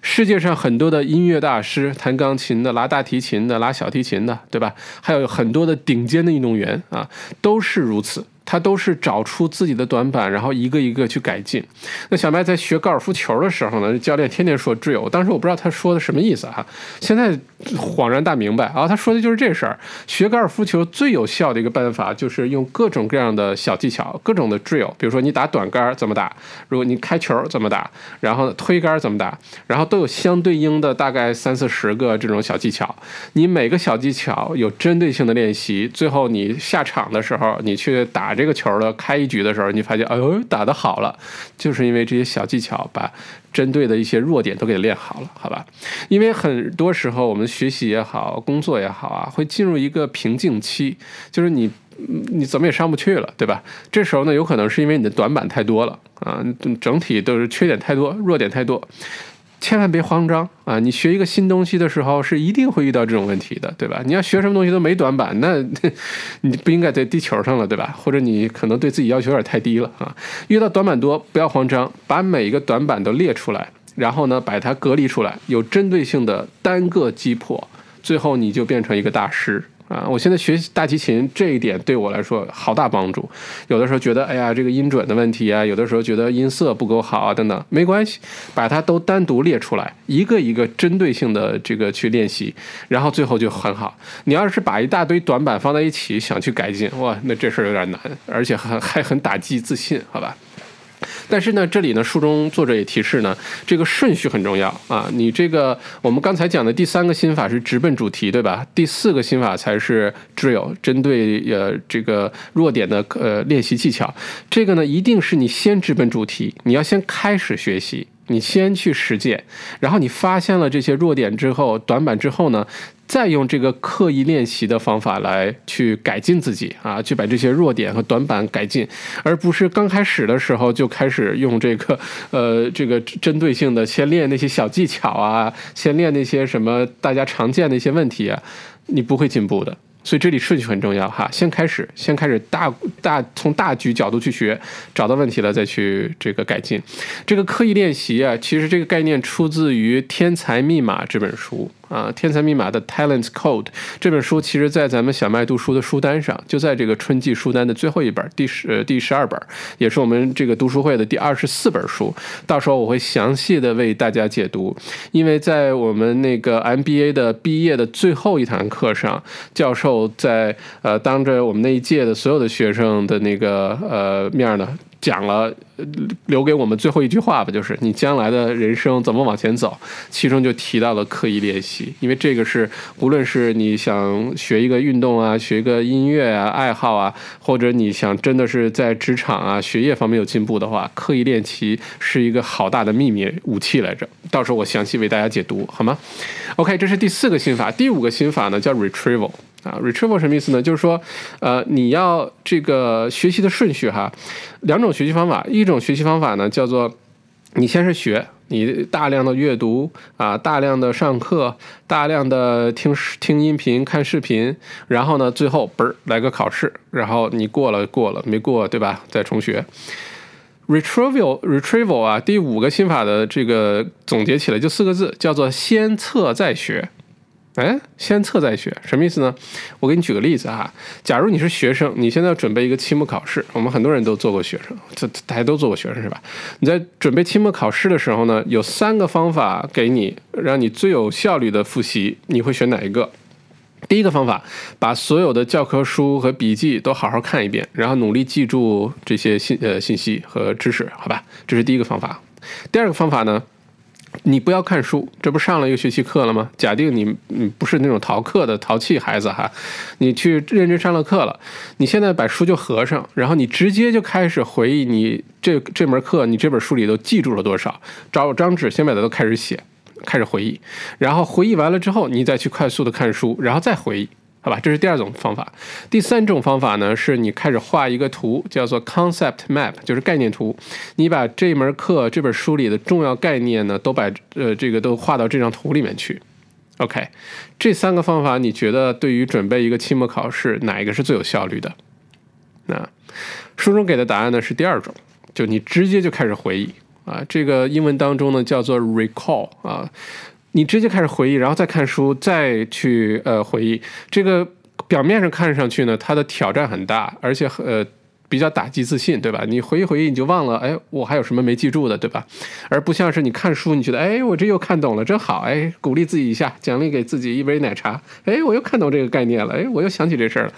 世界上很多的音乐大师，弹钢琴的、拉大提琴的、拉小提琴的，对吧？还有很多的顶尖的运动员啊，都是如此。他都是找出自己的短板，然后一个一个去改进。那小麦在学高尔夫球的时候呢，教练天天说 drill，当时我不知道他说的什么意思哈，现在恍然大明白啊，他说的就是这事儿。学高尔夫球最有效的一个办法就是用各种各样的小技巧，各种的 drill，比如说你打短杆怎么打，如果你开球怎么打，然后推杆怎么打，然后都有相对应的大概三四十个这种小技巧。你每个小技巧有针对性的练习，最后你下场的时候，你去打。打这个球的开一局的时候，你发现，哎呦，打得好了，就是因为这些小技巧把针对的一些弱点都给练好了，好吧？因为很多时候我们学习也好，工作也好啊，会进入一个瓶颈期，就是你你怎么也上不去了，对吧？这时候呢，有可能是因为你的短板太多了啊，整体都是缺点太多，弱点太多。千万别慌张啊！你学一个新东西的时候，是一定会遇到这种问题的，对吧？你要学什么东西都没短板，那 [laughs] 你不应该在地球上了，对吧？或者你可能对自己要求有点太低了啊！遇到短板多，不要慌张，把每一个短板都列出来，然后呢，把它隔离出来，有针对性的单个击破，最后你就变成一个大师。啊，我现在学习大提琴这一点对我来说好大帮助。有的时候觉得，哎呀，这个音准的问题啊，有的时候觉得音色不够好啊，等等，没关系，把它都单独列出来，一个一个针对性的这个去练习，然后最后就很好。你要是把一大堆短板放在一起想去改进，哇，那这事儿有点难，而且还还很打击自信，好吧？但是呢，这里呢，书中作者也提示呢，这个顺序很重要啊。你这个我们刚才讲的第三个心法是直奔主题，对吧？第四个心法才是 drill，针对呃这个弱点的呃练习技巧。这个呢，一定是你先直奔主题，你要先开始学习。你先去实践，然后你发现了这些弱点之后、短板之后呢，再用这个刻意练习的方法来去改进自己啊，去把这些弱点和短板改进，而不是刚开始的时候就开始用这个呃这个针对性的先练那些小技巧啊，先练那些什么大家常见的一些问题啊，你不会进步的。所以这里顺序很重要哈，先开始，先开始大大从大局角度去学，找到问题了再去这个改进。这个刻意练习啊，其实这个概念出自于《天才密码》这本书。啊，《天才密码》的 Talent Code 这本书，其实在咱们小麦读书的书单上，就在这个春季书单的最后一本，第十第十二本，也是我们这个读书会的第二十四本书。到时候我会详细的为大家解读，因为在我们那个 MBA 的毕业的最后一堂课上，教授在呃当着我们那一届的所有的学生的那个呃面呢。讲了，留给我们最后一句话吧，就是你将来的人生怎么往前走，其中就提到了刻意练习，因为这个是无论是你想学一个运动啊，学一个音乐啊，爱好啊，或者你想真的是在职场啊、学业方面有进步的话，刻意练习是一个好大的秘密武器来着。到时候我详细为大家解读，好吗？OK，这是第四个心法，第五个心法呢叫 retrieval。啊，retrieval 什么意思呢？就是说，呃，你要这个学习的顺序哈，两种学习方法，一种学习方法呢叫做，你先是学，你大量的阅读啊，大量的上课，大量的听听音频、看视频，然后呢，最后嘣儿来个考试，然后你过了过了，没过对吧？再重学。retrieval retrieval 啊，第五个心法的这个总结起来就四个字，叫做先测再学。哎，先测再学，什么意思呢？我给你举个例子哈。假如你是学生，你现在要准备一个期末考试，我们很多人都做过学生，这大家都做过学生是吧？你在准备期末考试的时候呢，有三个方法给你，让你最有效率的复习，你会选哪一个？第一个方法，把所有的教科书和笔记都好好看一遍，然后努力记住这些信呃信息和知识，好吧？这是第一个方法。第二个方法呢？你不要看书，这不上了一个学期课了吗？假定你你不是那种逃课的淘气孩子哈，你去认真上了课了，你现在把书就合上，然后你直接就开始回忆你这这门课你这本书里都记住了多少，找张纸先把它都开始写，开始回忆，然后回忆完了之后，你再去快速的看书，然后再回忆。好吧，这是第二种方法。第三种方法呢，是你开始画一个图，叫做 concept map，就是概念图。你把这门课这本书里的重要概念呢，都把呃这个都画到这张图里面去。OK，这三个方法，你觉得对于准备一个期末考试，哪一个是最有效率的？那书中给的答案呢是第二种，就你直接就开始回忆啊。这个英文当中呢叫做 recall 啊。你直接开始回忆，然后再看书，再去呃回忆。这个表面上看上去呢，它的挑战很大，而且呃比较打击自信，对吧？你回忆回忆，你就忘了，哎，我还有什么没记住的，对吧？而不像是你看书，你觉得，哎，我这又看懂了，真好，哎，鼓励自己一下，奖励给自己一杯奶茶，哎，我又看懂这个概念了，哎，我又想起这事儿了。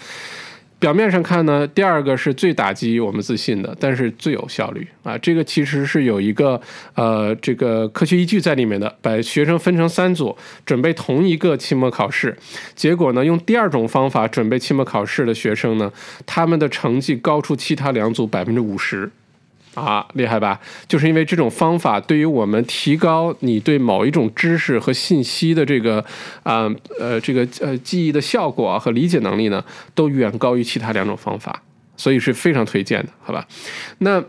表面上看呢，第二个是最打击我们自信的，但是最有效率啊。这个其实是有一个呃这个科学依据在里面的。把学生分成三组，准备同一个期末考试，结果呢，用第二种方法准备期末考试的学生呢，他们的成绩高出其他两组百分之五十。啊，厉害吧？就是因为这种方法对于我们提高你对某一种知识和信息的这个啊呃这个呃记忆的效果和理解能力呢，都远高于其他两种方法，所以是非常推荐的，好吧？那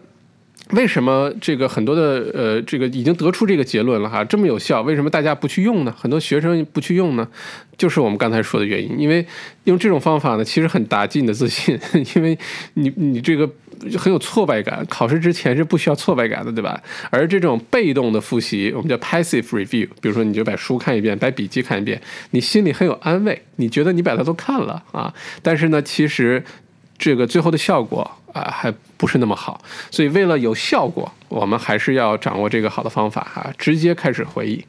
为什么这个很多的呃这个已经得出这个结论了哈，这么有效，为什么大家不去用呢？很多学生不去用呢？就是我们刚才说的原因，因为用这种方法呢，其实很打击你的自信，因为你你这个。很有挫败感，考试之前是不需要挫败感的，对吧？而这种被动的复习，我们叫 passive review，比如说你就把书看一遍，把笔记看一遍，你心里很有安慰，你觉得你把它都看了啊，但是呢，其实这个最后的效果啊还不是那么好，所以为了有效果，我们还是要掌握这个好的方法哈，直接开始回忆。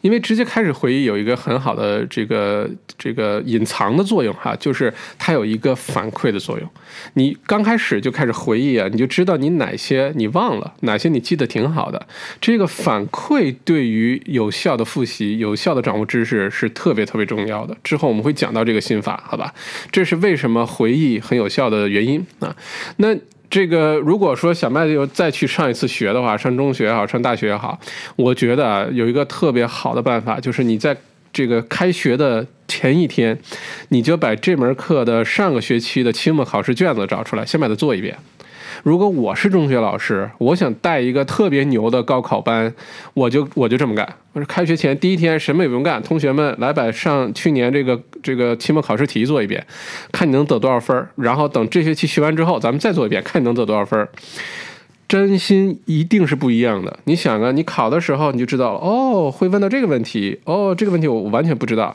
因为直接开始回忆有一个很好的这个这个隐藏的作用哈，就是它有一个反馈的作用。你刚开始就开始回忆啊，你就知道你哪些你忘了，哪些你记得挺好的。这个反馈对于有效的复习、有效的掌握知识是特别特别重要的。之后我们会讲到这个心法，好吧？这是为什么回忆很有效的原因啊。那。这个如果说小麦又再去上一次学的话，上中学也好，上大学也好，我觉得，有一个特别好的办法，就是你在这个开学的前一天，你就把这门课的上个学期的期末考试卷子找出来，先把它做一遍。如果我是中学老师，我想带一个特别牛的高考班，我就我就这么干。我说开学前第一天什么也不用干，同学们来把上去年这个这个期末考试题做一遍，看你能得多少分然后等这学期学完之后，咱们再做一遍，看你能得多少分真心一定是不一样的。你想啊，你考的时候你就知道了，哦，会问到这个问题，哦，这个问题我完全不知道。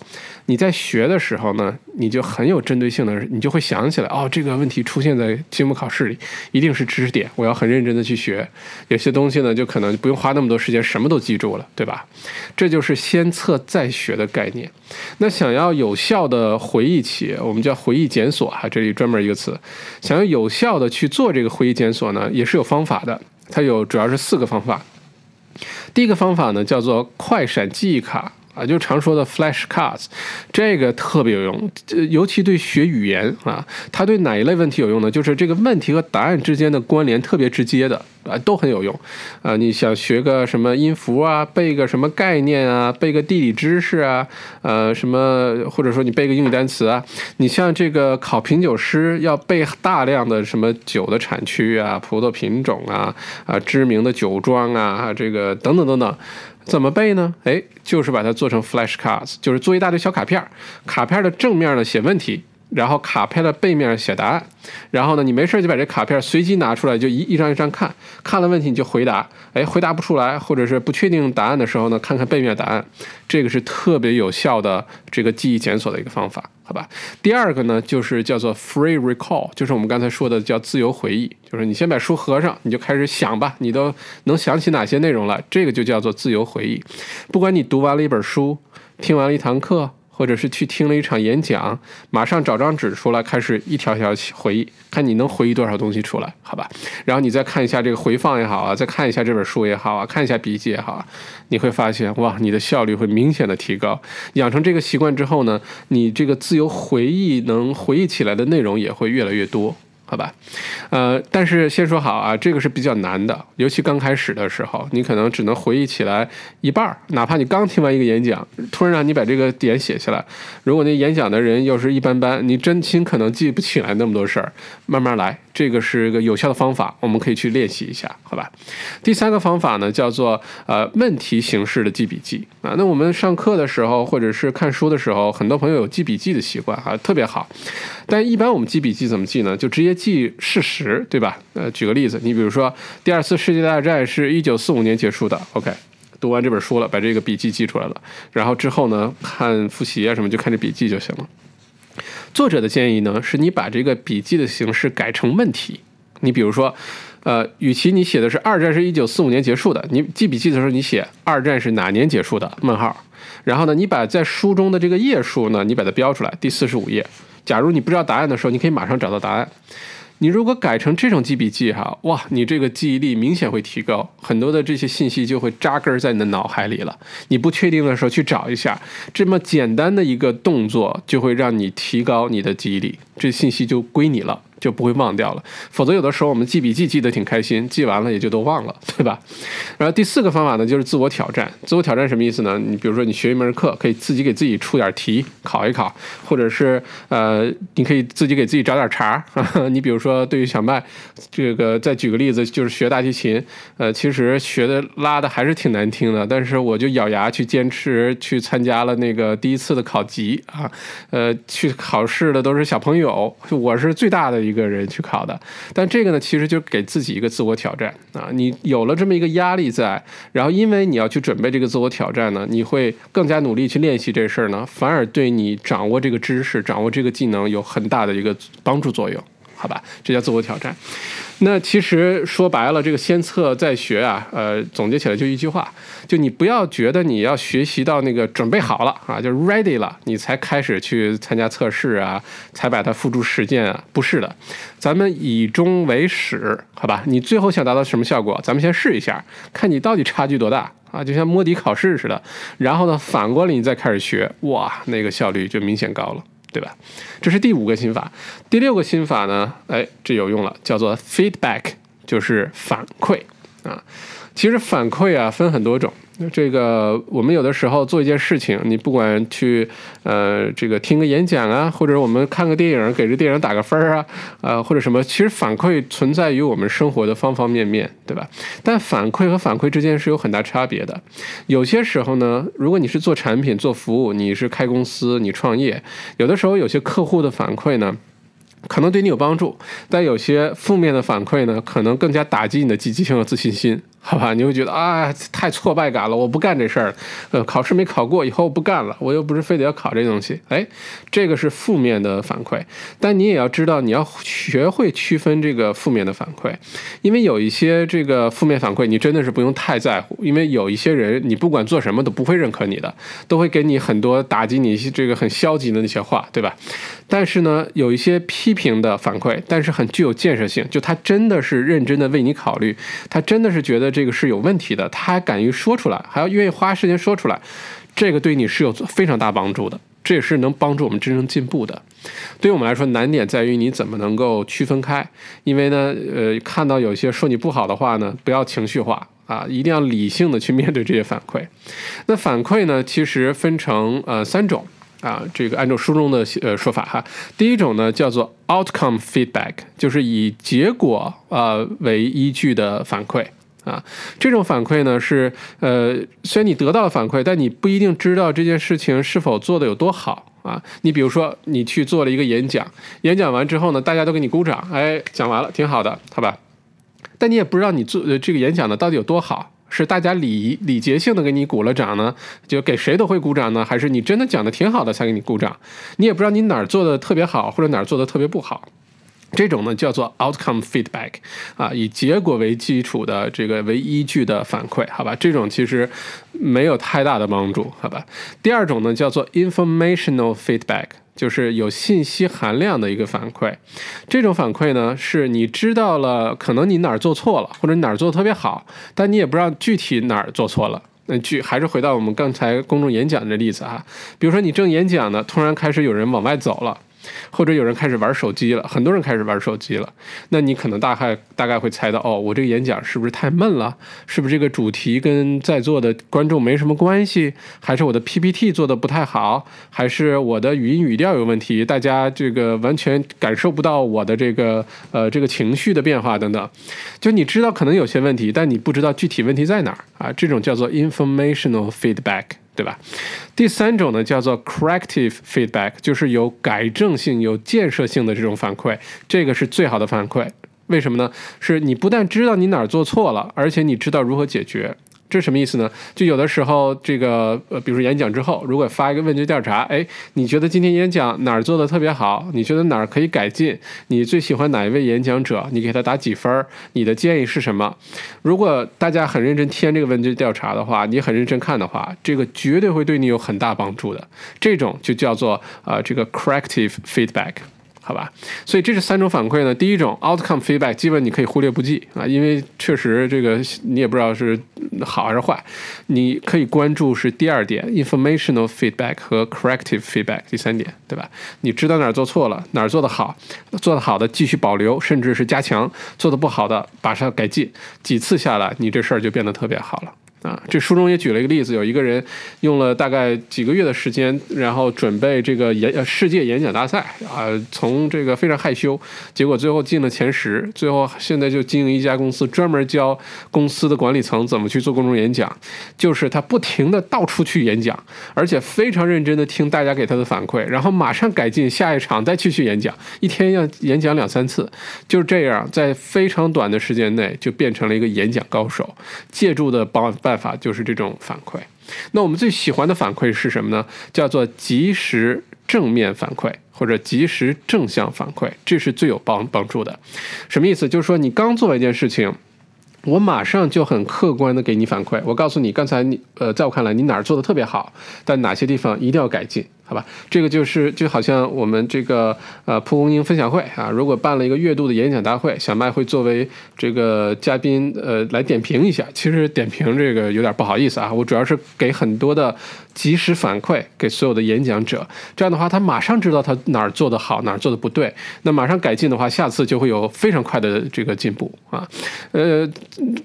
你在学的时候呢，你就很有针对性的，你就会想起来，哦，这个问题出现在期末考试里，一定是知识点，我要很认真的去学。有些东西呢，就可能不用花那么多时间，什么都记住了，对吧？这就是先测再学的概念。那想要有效的回忆起，我们叫回忆检索哈，这里专门一个词。想要有效的去做这个回忆检索呢，也是有方法的。它有主要是四个方法。第一个方法呢，叫做快闪记忆卡。啊，就常说的 flashcards，这个特别有用，尤其对学语言啊，它对哪一类问题有用呢？就是这个问题和答案之间的关联特别直接的啊，都很有用啊。你想学个什么音符啊，背个什么概念啊，背个地理知识啊，呃，什么或者说你背个英语单词啊，你像这个考品酒师要背大量的什么酒的产区啊、葡萄品种啊、啊知名的酒庄啊，这个等等等等。怎么背呢？哎，就是把它做成 flashcards，就是做一大堆小卡片儿。卡片的正面呢写问题，然后卡片的背面写答案。然后呢，你没事就把这卡片随机拿出来，就一一张一张看。看了问题你就回答。哎，回答不出来或者是不确定答案的时候呢，看看背面答案。这个是特别有效的这个记忆检索的一个方法。好吧，第二个呢，就是叫做 free recall，就是我们刚才说的叫自由回忆，就是你先把书合上，你就开始想吧，你都能想起哪些内容了，这个就叫做自由回忆。不管你读完了一本书，听完了一堂课。或者是去听了一场演讲，马上找张纸出来，开始一条条回忆，看你能回忆多少东西出来，好吧？然后你再看一下这个回放也好啊，再看一下这本书也好啊，看一下笔记也好啊，你会发现哇，你的效率会明显的提高。养成这个习惯之后呢，你这个自由回忆能回忆起来的内容也会越来越多。好吧，呃，但是先说好啊，这个是比较难的，尤其刚开始的时候，你可能只能回忆起来一半儿，哪怕你刚听完一个演讲，突然让你把这个点写下来，如果那演讲的人又是一般般，你真心可能记不起来那么多事儿，慢慢来，这个是一个有效的方法，我们可以去练习一下，好吧？第三个方法呢，叫做呃问题形式的记笔记啊，那我们上课的时候或者是看书的时候，很多朋友有记笔记的习惯啊，特别好，但一般我们记笔记怎么记呢？就直接。记事实，对吧？呃，举个例子，你比如说，第二次世界大战是一九四五年结束的。OK，读完这本书了，把这个笔记记出来了，然后之后呢，看复习啊什么，就看这笔记就行了。作者的建议呢，是你把这个笔记的形式改成问题。你比如说，呃，与其你写的是二战是一九四五年结束的，你记笔记的时候你写二战是哪年结束的？问号。然后呢，你把在书中的这个页数呢，你把它标出来，第四十五页。假如你不知道答案的时候，你可以马上找到答案。你如果改成这种记笔记哈，哇，你这个记忆力明显会提高，很多的这些信息就会扎根在你的脑海里了。你不确定的时候去找一下，这么简单的一个动作就会让你提高你的记忆力，这信息就归你了。就不会忘掉了，否则有的时候我们记笔记记得挺开心，记完了也就都忘了，[laughs] 对吧？然后第四个方法呢，就是自我挑战。自我挑战什么意思呢？你比如说你学一门课，可以自己给自己出点题考一考，或者是呃，你可以自己给自己找点茬。[laughs] 你比如说对于小麦，这个再举个例子，就是学大提琴，呃，其实学的拉的还是挺难听的，但是我就咬牙去坚持去参加了那个第一次的考级啊，呃，去考试的都是小朋友，我是最大的一。个人去考的，但这个呢，其实就给自己一个自我挑战啊！你有了这么一个压力在，然后因为你要去准备这个自我挑战呢，你会更加努力去练习这事儿呢，反而对你掌握这个知识、掌握这个技能有很大的一个帮助作用，好吧？这叫自我挑战。那其实说白了，这个先测再学啊，呃，总结起来就一句话，就你不要觉得你要学习到那个准备好了啊，就 ready 了，你才开始去参加测试啊，才把它付诸实践啊，不是的，咱们以终为始，好吧？你最后想达到什么效果，咱们先试一下，看你到底差距多大啊，就像摸底考试似的，然后呢，反过来你再开始学，哇，那个效率就明显高了。对吧？这是第五个心法。第六个心法呢？哎，这有用了，叫做 feedback，就是反馈啊。其实反馈啊，分很多种。这个我们有的时候做一件事情，你不管去呃这个听个演讲啊，或者我们看个电影，给这电影打个分儿啊，呃或者什么，其实反馈存在于我们生活的方方面面，对吧？但反馈和反馈之间是有很大差别的。有些时候呢，如果你是做产品、做服务，你是开公司、你创业，有的时候有些客户的反馈呢。可能对你有帮助，但有些负面的反馈呢，可能更加打击你的积极性和自信心，好吧？你会觉得啊，太挫败感了，我不干这事儿了。呃，考试没考过，以后不干了。我又不是非得要考这东西。哎，这个是负面的反馈，但你也要知道，你要学会区分这个负面的反馈，因为有一些这个负面反馈，你真的是不用太在乎，因为有一些人，你不管做什么都不会认可你的，都会给你很多打击你这个很消极的那些话，对吧？但是呢，有一些批评的反馈，但是很具有建设性，就他真的是认真的为你考虑，他真的是觉得这个是有问题的，他还敢于说出来，还要愿意花时间说出来，这个对你是有非常大帮助的，这也是能帮助我们真正进步的。对于我们来说，难点在于你怎么能够区分开，因为呢，呃，看到有些说你不好的话呢，不要情绪化啊，一定要理性的去面对这些反馈。那反馈呢，其实分成呃三种。啊，这个按照书中的呃说法哈，第一种呢叫做 outcome feedback，就是以结果啊为依据的反馈啊。这种反馈呢是呃，虽然你得到了反馈，但你不一定知道这件事情是否做的有多好啊。你比如说，你去做了一个演讲，演讲完之后呢，大家都给你鼓掌，哎，讲完了，挺好的，好吧？但你也不知道你做这个演讲的到底有多好。是大家礼礼节性的给你鼓了掌呢，就给谁都会鼓掌呢？还是你真的讲的挺好的才给你鼓掌？你也不知道你哪儿做的特别好，或者哪儿做的特别不好。这种呢叫做 outcome feedback，啊，以结果为基础的这个为依据的反馈，好吧？这种其实没有太大的帮助，好吧？第二种呢叫做 informational feedback。就是有信息含量的一个反馈，这种反馈呢，是你知道了，可能你哪儿做错了，或者哪儿做的特别好，但你也不知道具体哪儿做错了。那具还是回到我们刚才公众演讲的例子啊，比如说你正演讲呢，突然开始有人往外走了，或者有人开始玩手机了，很多人开始玩手机了，那你可能大概大概会猜到，哦，我这个演讲是不是太闷了？是不是这个主题跟在座的观众没什么关系？还是我的 PPT 做的不太好？还是我的语音语调有问题？大家这个完全感受不到我的这个呃这个情绪的变化等等。就你知道可能有些问题，但你不知道具体问题在哪儿啊？这种叫做 informational feedback。对吧？第三种呢，叫做 corrective feedback，就是有改正性、有建设性的这种反馈，这个是最好的反馈。为什么呢？是你不但知道你哪儿做错了，而且你知道如何解决。这什么意思呢？就有的时候，这个呃，比如说演讲之后，如果发一个问卷调查，哎，你觉得今天演讲哪儿做的特别好？你觉得哪儿可以改进？你最喜欢哪一位演讲者？你给他打几分？你的建议是什么？如果大家很认真填这个问卷调查的话，你很认真看的话，这个绝对会对你有很大帮助的。这种就叫做呃这个 corrective feedback。好吧，所以这是三种反馈呢。第一种 outcome feedback，基本你可以忽略不计啊，因为确实这个你也不知道是好还是坏。你可以关注是第二点 informational feedback 和 corrective feedback，第三点，对吧？你知道哪儿做错了，哪儿做得好，做得好的继续保留，甚至是加强；做得不好的马上改进。几次下来，你这事儿就变得特别好了。啊，这书中也举了一个例子，有一个人用了大概几个月的时间，然后准备这个演世界演讲大赛啊，从这个非常害羞，结果最后进了前十，最后现在就经营一家公司，专门教公司的管理层怎么去做公众演讲，就是他不停的到处去演讲，而且非常认真的听大家给他的反馈，然后马上改进，下一场再继续演讲，一天要演讲两三次，就是这样，在非常短的时间内就变成了一个演讲高手，借助的办办。办法就是这种反馈。那我们最喜欢的反馈是什么呢？叫做及时正面反馈或者及时正向反馈，这是最有帮帮助的。什么意思？就是说你刚做完一件事情，我马上就很客观的给你反馈。我告诉你，刚才你呃，在我看来你哪儿做的特别好，但哪些地方一定要改进。好吧，这个就是就好像我们这个呃蒲公英分享会啊，如果办了一个月度的演讲大会，小麦会作为这个嘉宾呃来点评一下。其实点评这个有点不好意思啊，我主要是给很多的及时反馈给所有的演讲者，这样的话他马上知道他哪儿做得好，哪儿做的不对，那马上改进的话，下次就会有非常快的这个进步啊。呃，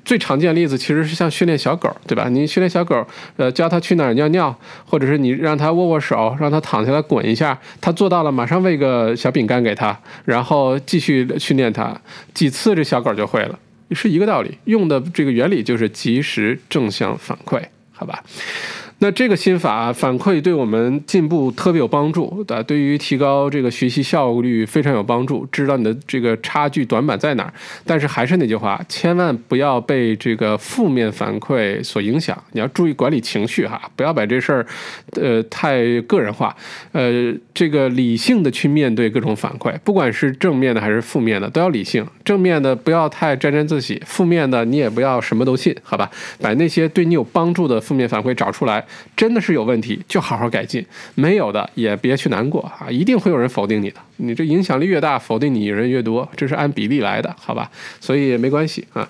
最常见的例子其实是像训练小狗，对吧？你训练小狗，呃，教它去哪儿尿尿，或者是你让它握握手，让他躺下来滚一下，他做到了，马上喂个小饼干给他，然后继续训练他几次，这小狗就会了，是一个道理。用的这个原理就是及时正向反馈，好吧？那这个心法反馈对我们进步特别有帮助的，对于提高这个学习效率非常有帮助。知道你的这个差距短板在哪儿，但是还是那句话，千万不要被这个负面反馈所影响。你要注意管理情绪哈，不要把这事儿，呃，太个人化。呃，这个理性的去面对各种反馈，不管是正面的还是负面的，都要理性。正面的不要太沾沾自喜，负面的你也不要什么都信，好吧？把那些对你有帮助的负面反馈找出来。真的是有问题，就好好改进；没有的，也别去难过啊！一定会有人否定你的，你这影响力越大，否定你人越多，这是按比例来的，好吧？所以没关系啊。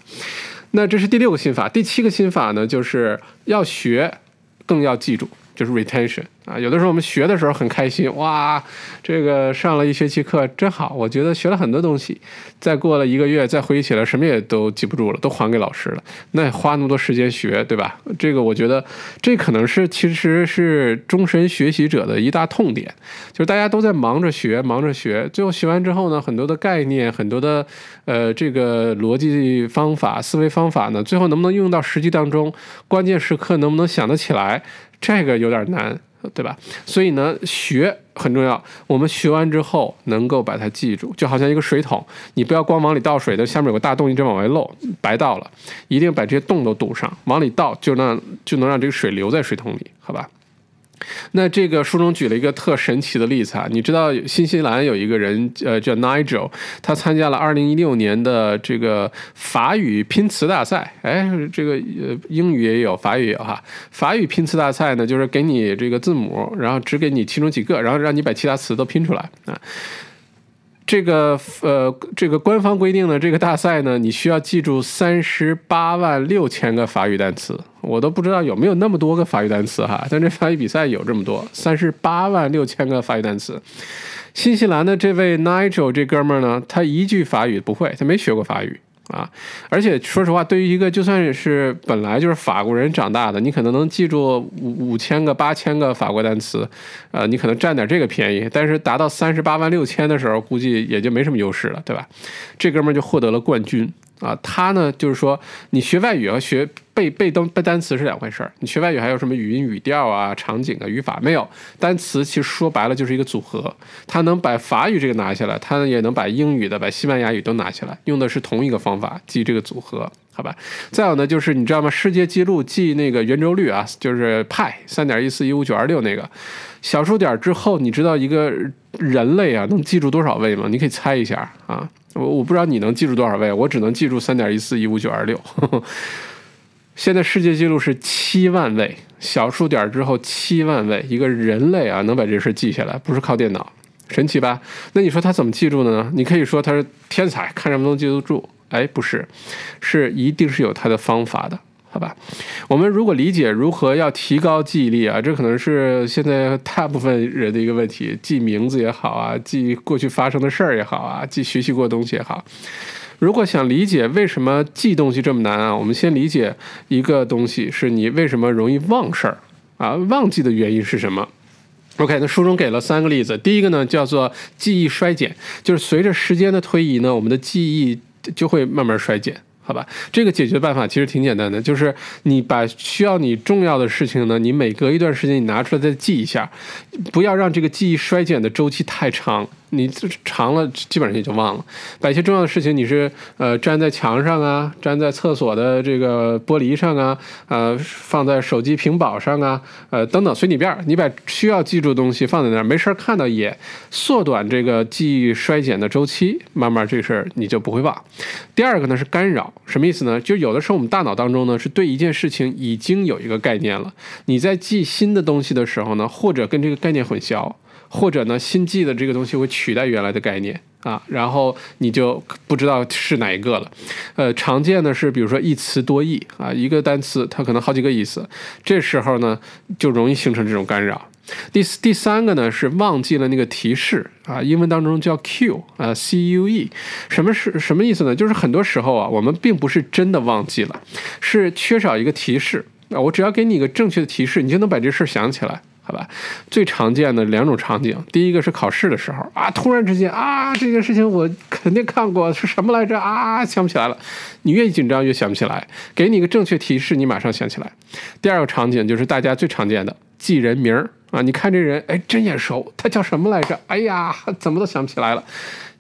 那这是第六个心法，第七个心法呢，就是要学，更要记住，就是 retention。啊，有的时候我们学的时候很开心，哇，这个上了一学期课真好，我觉得学了很多东西。再过了一个月，再回忆起来，什么也都记不住了，都还给老师了。那花那么多时间学，对吧？这个我觉得，这可能是其实是终身学习者的一大痛点，就是大家都在忙着学，忙着学，最后学完之后呢，很多的概念，很多的呃这个逻辑方法、思维方法呢，最后能不能用到实际当中？关键时刻能不能想得起来？这个有点难。对吧？所以呢，学很重要。我们学完之后能够把它记住，就好像一个水桶，你不要光往里倒水的，下面有个大洞一直往外漏，白倒了。一定把这些洞都堵上，往里倒就能就能让这个水留在水桶里，好吧？那这个书中举了一个特神奇的例子啊，你知道新西兰有一个人，呃，叫 Nigel，他参加了2016年的这个法语拼词大赛。哎，这个呃英语也有，法语也有哈。法语拼词大赛呢，就是给你这个字母，然后只给你其中几个，然后让你把其他词都拼出来啊。这个呃，这个官方规定呢，这个大赛呢，你需要记住三十八万六千个法语单词，我都不知道有没有那么多个法语单词哈，但这法语比赛有这么多，三十八万六千个法语单词。新西兰的这位 Nigel 这哥们儿呢，他一句法语不会，他没学过法语。啊，而且说实话，对于一个就算是本来就是法国人长大的，你可能能记住五五千个、八千个法国单词，呃，你可能占点这个便宜。但是达到三十八万六千的时候，估计也就没什么优势了，对吧？这哥们儿就获得了冠军。啊，他呢，就是说，你学外语和学背背单背单词是两回事儿。你学外语还有什么语音、语调啊、场景啊、语法没有？单词其实说白了就是一个组合。他能把法语这个拿下来，他也能把英语的、把西班牙语都拿下来，用的是同一个方法记这个组合，好吧？再有呢，就是你知道吗？世界纪录记那个圆周率啊，就是派三点一四一五九二六那个小数点之后，你知道一个人类啊能记住多少位吗？你可以猜一下啊。我我不知道你能记住多少位，我只能记住三点一四一五九二六。[laughs] 现在世界纪录是七万位，小数点之后七万位，一个人类啊能把这事记下来，不是靠电脑，神奇吧？那你说他怎么记住的呢？你可以说他是天才，看什么都记得住。哎，不是，是一定是有它的方法的。好吧，我们如果理解如何要提高记忆力啊，这可能是现在大部分人的一个问题。记名字也好啊，记过去发生的事儿也好啊，记学习过的东西也好。如果想理解为什么记东西这么难啊，我们先理解一个东西，是你为什么容易忘事儿啊？忘记的原因是什么？OK，那书中给了三个例子。第一个呢，叫做记忆衰减，就是随着时间的推移呢，我们的记忆就会慢慢衰减。好吧，这个解决办法其实挺简单的，就是你把需要你重要的事情呢，你每隔一段时间你拿出来再记一下，不要让这个记忆衰减的周期太长。你长了，基本上也就忘了。把一些重要的事情，你是呃粘在墙上啊，粘在厕所的这个玻璃上啊，呃放在手机屏保上啊，呃等等随你便。你把需要记住的东西放在那儿，没事儿看到也缩短这个记忆衰减的周期，慢慢这事儿你就不会忘。第二个呢是干扰，什么意思呢？就有的时候我们大脑当中呢是对一件事情已经有一个概念了，你在记新的东西的时候呢，或者跟这个概念混淆。或者呢，新记的这个东西会取代原来的概念啊，然后你就不知道是哪一个了。呃，常见的是，比如说一词多义啊，一个单词它可能好几个意思，这时候呢就容易形成这种干扰。第第三个呢是忘记了那个提示啊，英文当中叫 Q 啊，C U E，什么是什么意思呢？就是很多时候啊，我们并不是真的忘记了，是缺少一个提示啊。我只要给你一个正确的提示，你就能把这事儿想起来。好吧，最常见的两种场景，第一个是考试的时候啊，突然之间啊，这件事情我肯定看过是什么来着啊，想不起来了。你越紧张越想不起来，给你一个正确提示，你马上想起来。第二个场景就是大家最常见的记人名儿啊，你看这人哎真眼熟，他叫什么来着？哎呀，怎么都想不起来了。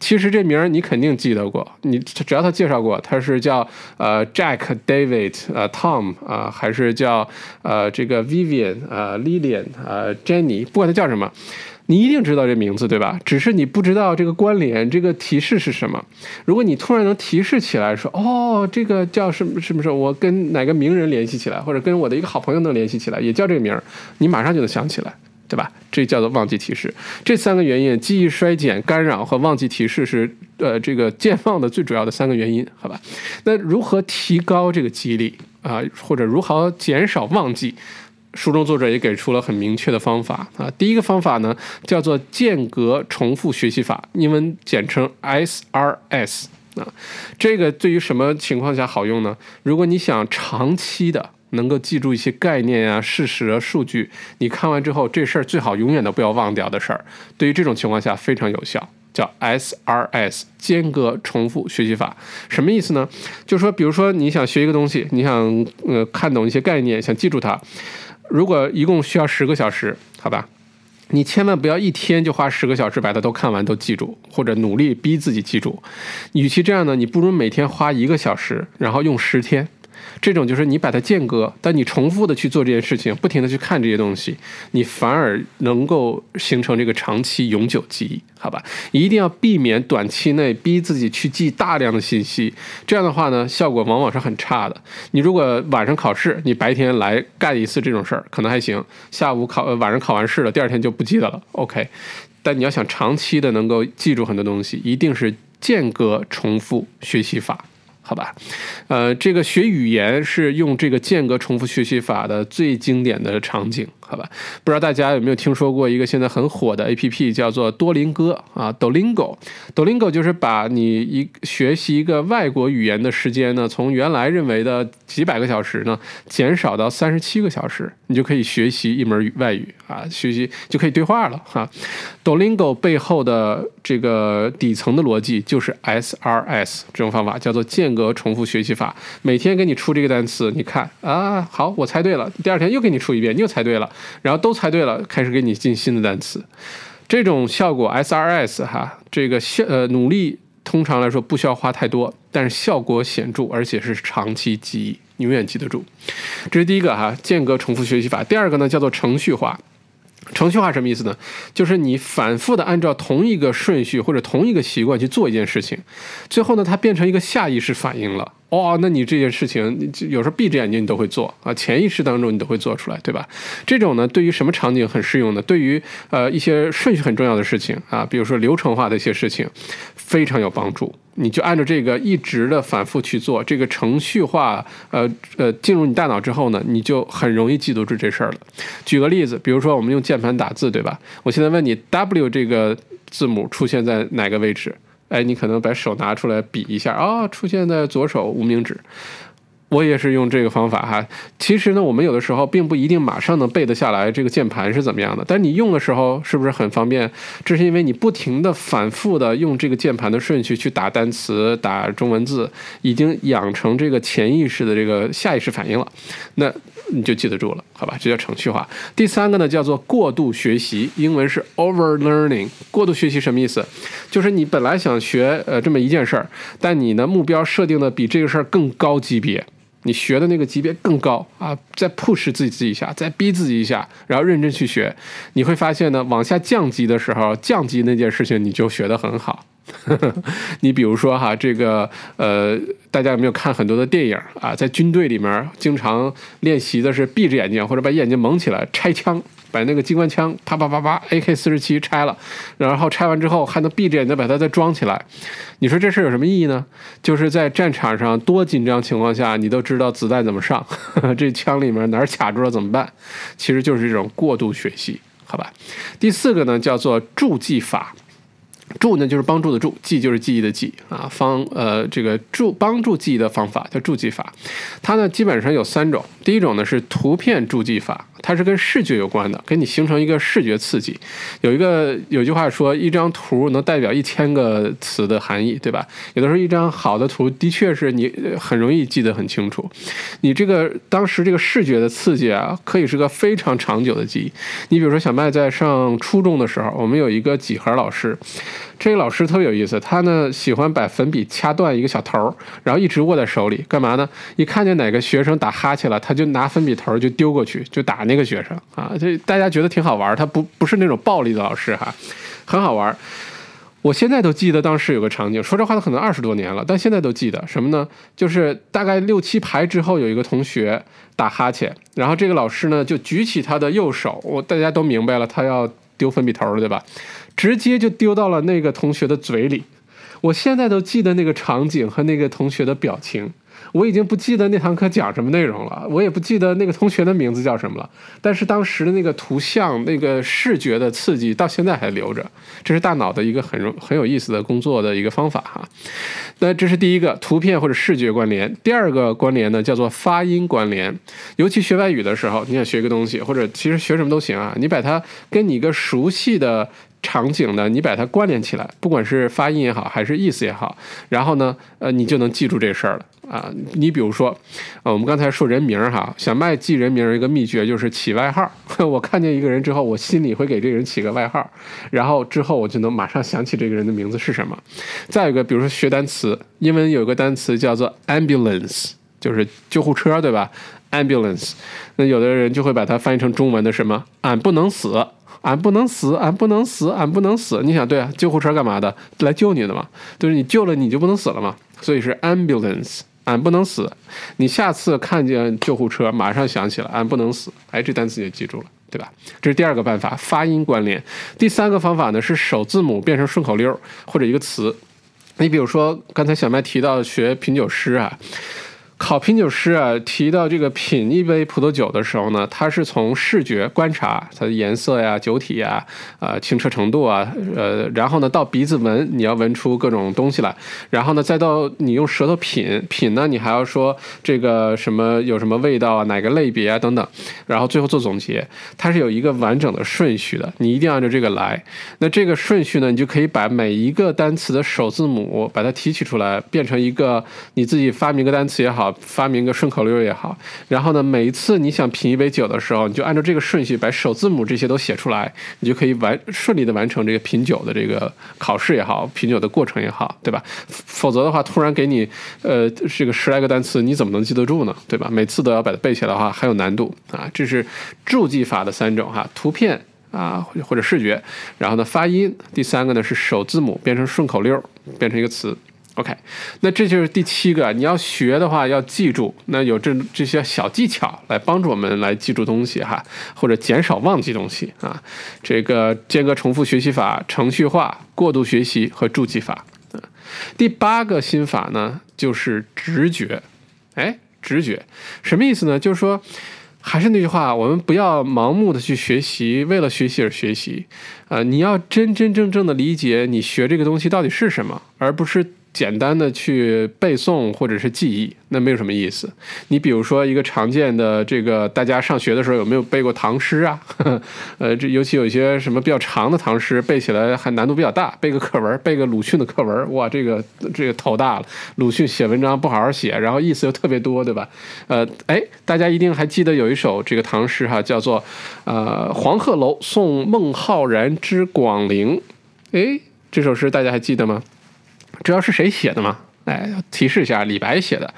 其实这名儿你肯定记得过，你只要他介绍过，他是叫呃 Jack David 呃 Tom 啊，还是叫呃这个 Vivian 啊 Lillian 呃 Jenny，不管他叫什么，你一定知道这名字对吧？只是你不知道这个关联，这个提示是什么。如果你突然能提示起来，说哦这个叫什么什么什么，我跟哪个名人联系起来，或者跟我的一个好朋友能联系起来，也叫这个名儿，你马上就能想起来。对吧？这叫做忘记提示。这三个原因，记忆衰减、干扰和忘记提示是呃这个健忘的最主要的三个原因，好吧？那如何提高这个记忆力啊？或者如何减少忘记？书中作者也给出了很明确的方法啊。第一个方法呢，叫做间隔重复学习法，英文简称 SRS 啊。这个对于什么情况下好用呢？如果你想长期的。能够记住一些概念啊、事实啊、数据，你看完之后，这事儿最好永远都不要忘掉的事儿。对于这种情况下非常有效，叫 SRS 间隔重复学习法。什么意思呢？就是说，比如说你想学一个东西，你想呃看懂一些概念，想记住它，如果一共需要十个小时，好吧，你千万不要一天就花十个小时把它都看完都记住，或者努力逼自己记住。与其这样呢，你不如每天花一个小时，然后用十天。这种就是你把它间隔，但你重复的去做这件事情，不停的去看这些东西，你反而能够形成这个长期永久记忆，好吧？一定要避免短期内逼自己去记大量的信息，这样的话呢，效果往往是很差的。你如果晚上考试，你白天来干一次这种事儿，可能还行；下午考，晚上考完试了，第二天就不记得了。OK。但你要想长期的能够记住很多东西，一定是间隔重复学习法。好吧，呃，这个学语言是用这个间隔重复学习法的最经典的场景。好吧，不知道大家有没有听说过一个现在很火的 A P P，叫做多林哥啊，Dolingo。Dolingo 就是把你一学习一个外国语言的时间呢，从原来认为的几百个小时呢，减少到三十七个小时，你就可以学习一门外语啊，学习就可以对话了哈。Dolingo 背后的这个底层的逻辑就是 S R S 这种方法，叫做间隔重复学习法。每天给你出这个单词，你看啊，好，我猜对了。第二天又给你出一遍，你又猜对了。然后都猜对了，开始给你进新的单词，这种效果 SRS 哈，这个效呃努力通常来说不需要花太多，但是效果显著，而且是长期记忆，永远记得住。这是第一个哈，间隔重复学习法。第二个呢叫做程序化。程序化什么意思呢？就是你反复的按照同一个顺序或者同一个习惯去做一件事情，最后呢它变成一个下意识反应了。哦，那你这件事情，你有时候闭着眼睛你都会做啊，潜意识当中你都会做出来，对吧？这种呢，对于什么场景很适用呢？对于呃一些顺序很重要的事情啊，比如说流程化的一些事情，非常有帮助。你就按照这个一直的反复去做，这个程序化，呃呃，进入你大脑之后呢，你就很容易记得住这事儿了。举个例子，比如说我们用键盘打字，对吧？我现在问你，W 这个字母出现在哪个位置？哎，你可能把手拿出来比一下啊，出现在左手无名指。我也是用这个方法哈。其实呢，我们有的时候并不一定马上能背得下来这个键盘是怎么样的，但你用的时候是不是很方便？这是因为你不停的反复的用这个键盘的顺序去打单词、打中文字，已经养成这个潜意识的这个下意识反应了。那你就记得住了，好吧？这叫程序化。第三个呢，叫做过度学习，英文是 over learning。过度学习什么意思？就是你本来想学呃这么一件事儿，但你呢目标设定的比这个事儿更高级别，你学的那个级别更高啊，再 push 自己一下，再逼自己一下，然后认真去学，你会发现呢，往下降级的时候，降级那件事情你就学得很好。[laughs] 你比如说哈，这个呃，大家有没有看很多的电影啊？在军队里面，经常练习的是闭着眼睛或者把眼睛蒙起来拆枪，把那个机关枪啪啪啪啪 AK 四十七拆了，然后拆完之后还能闭着眼睛把它再装起来。你说这事有什么意义呢？就是在战场上多紧张情况下，你都知道子弹怎么上，[laughs] 这枪里面哪儿卡住了怎么办？其实就是这种过度学习，好吧？第四个呢，叫做助记法。助呢就是帮助的助，记就是记忆的记啊，方呃这个助帮助记忆的方法叫助记法，它呢基本上有三种，第一种呢是图片助记法。它是跟视觉有关的，给你形成一个视觉刺激。有一个有句话说，一张图能代表一千个词的含义，对吧？有的时候一张好的图的确是你很容易记得很清楚。你这个当时这个视觉的刺激啊，可以是个非常长久的记忆。你比如说小麦在上初中的时候，我们有一个几何老师。这个老师特别有意思，他呢喜欢把粉笔掐断一个小头，然后一直握在手里，干嘛呢？一看见哪个学生打哈欠了，他就拿粉笔头就丢过去，就打那个学生啊。就大家觉得挺好玩，他不不是那种暴力的老师哈，很好玩。我现在都记得当时有个场景，说这话都可能二十多年了，但现在都记得什么呢？就是大概六七排之后有一个同学打哈欠，然后这个老师呢就举起他的右手，我大家都明白了，他要丢粉笔头了，对吧？直接就丢到了那个同学的嘴里，我现在都记得那个场景和那个同学的表情。我已经不记得那堂课讲什么内容了，我也不记得那个同学的名字叫什么了。但是当时的那个图像、那个视觉的刺激到现在还留着，这是大脑的一个很很有意思的工作的一个方法哈。那这是第一个图片或者视觉关联。第二个关联呢，叫做发音关联。尤其学外语的时候，你想学一个东西，或者其实学什么都行啊，你把它跟你一个熟悉的。场景呢，你把它关联起来，不管是发音也好，还是意思也好，然后呢，呃，你就能记住这事儿了啊。你比如说，啊，我们刚才说人名哈，小麦记人名一个秘诀就是起外号。[laughs] 我看见一个人之后，我心里会给这个人起个外号，然后之后我就能马上想起这个人的名字是什么。再一个，比如说学单词，英文有个单词叫做 ambulance，就是救护车，对吧？ambulance，那有的人就会把它翻译成中文的什么？俺不能死。俺不能死，俺不能死，俺不能死。你想，对啊，救护车干嘛的？来救你的嘛。就是你救了，你就不能死了嘛。所以是 ambulance，俺不能死。你下次看见救护车，马上想起来，俺不能死。哎，这单词也记住了。对吧？这是第二个办法，发音关联。第三个方法呢是首字母变成顺口溜或者一个词。你比如说刚才小麦提到学品酒师啊。考品酒师啊，提到这个品一杯葡萄酒的时候呢，他是从视觉观察它的颜色呀、酒体呀、呃清澈程度啊，呃，然后呢到鼻子闻，你要闻出各种东西来，然后呢再到你用舌头品品呢，你还要说这个什么有什么味道啊，哪个类别啊等等，然后最后做总结，它是有一个完整的顺序的，你一定按照这个来。那这个顺序呢，你就可以把每一个单词的首字母把它提取出来，变成一个你自己发明个单词也好。发明个顺口溜也好，然后呢，每一次你想品一杯酒的时候，你就按照这个顺序把首字母这些都写出来，你就可以完顺利的完成这个品酒的这个考试也好，品酒的过程也好，对吧？否则的话，突然给你呃这个十来个单词，你怎么能记得住呢？对吧？每次都要把它背起来的话，很有难度啊。这是注记法的三种哈，图片啊或者视觉，然后呢发音，第三个呢是首字母变成顺口溜，变成一个词。OK，那这就是第七个，你要学的话要记住，那有这这些小技巧来帮助我们来记住东西哈，或者减少忘记东西啊。这个间隔重复学习法、程序化、过度学习和注记法。第八个心法呢，就是直觉。哎，直觉什么意思呢？就是说，还是那句话，我们不要盲目的去学习，为了学习而学习。呃，你要真真正正的理解你学这个东西到底是什么，而不是。简单的去背诵或者是记忆，那没有什么意思。你比如说一个常见的这个，大家上学的时候有没有背过唐诗啊？[laughs] 呃，这尤其有一些什么比较长的唐诗，背起来还难度比较大。背个课文，背个鲁迅的课文，哇，这个这个头大了。鲁迅写文章不好好写，然后意思又特别多，对吧？呃，哎，大家一定还记得有一首这个唐诗哈，叫做呃《黄鹤楼送孟浩然之广陵》。哎，这首诗大家还记得吗？知道是谁写的吗？哎，提示一下，李白写的。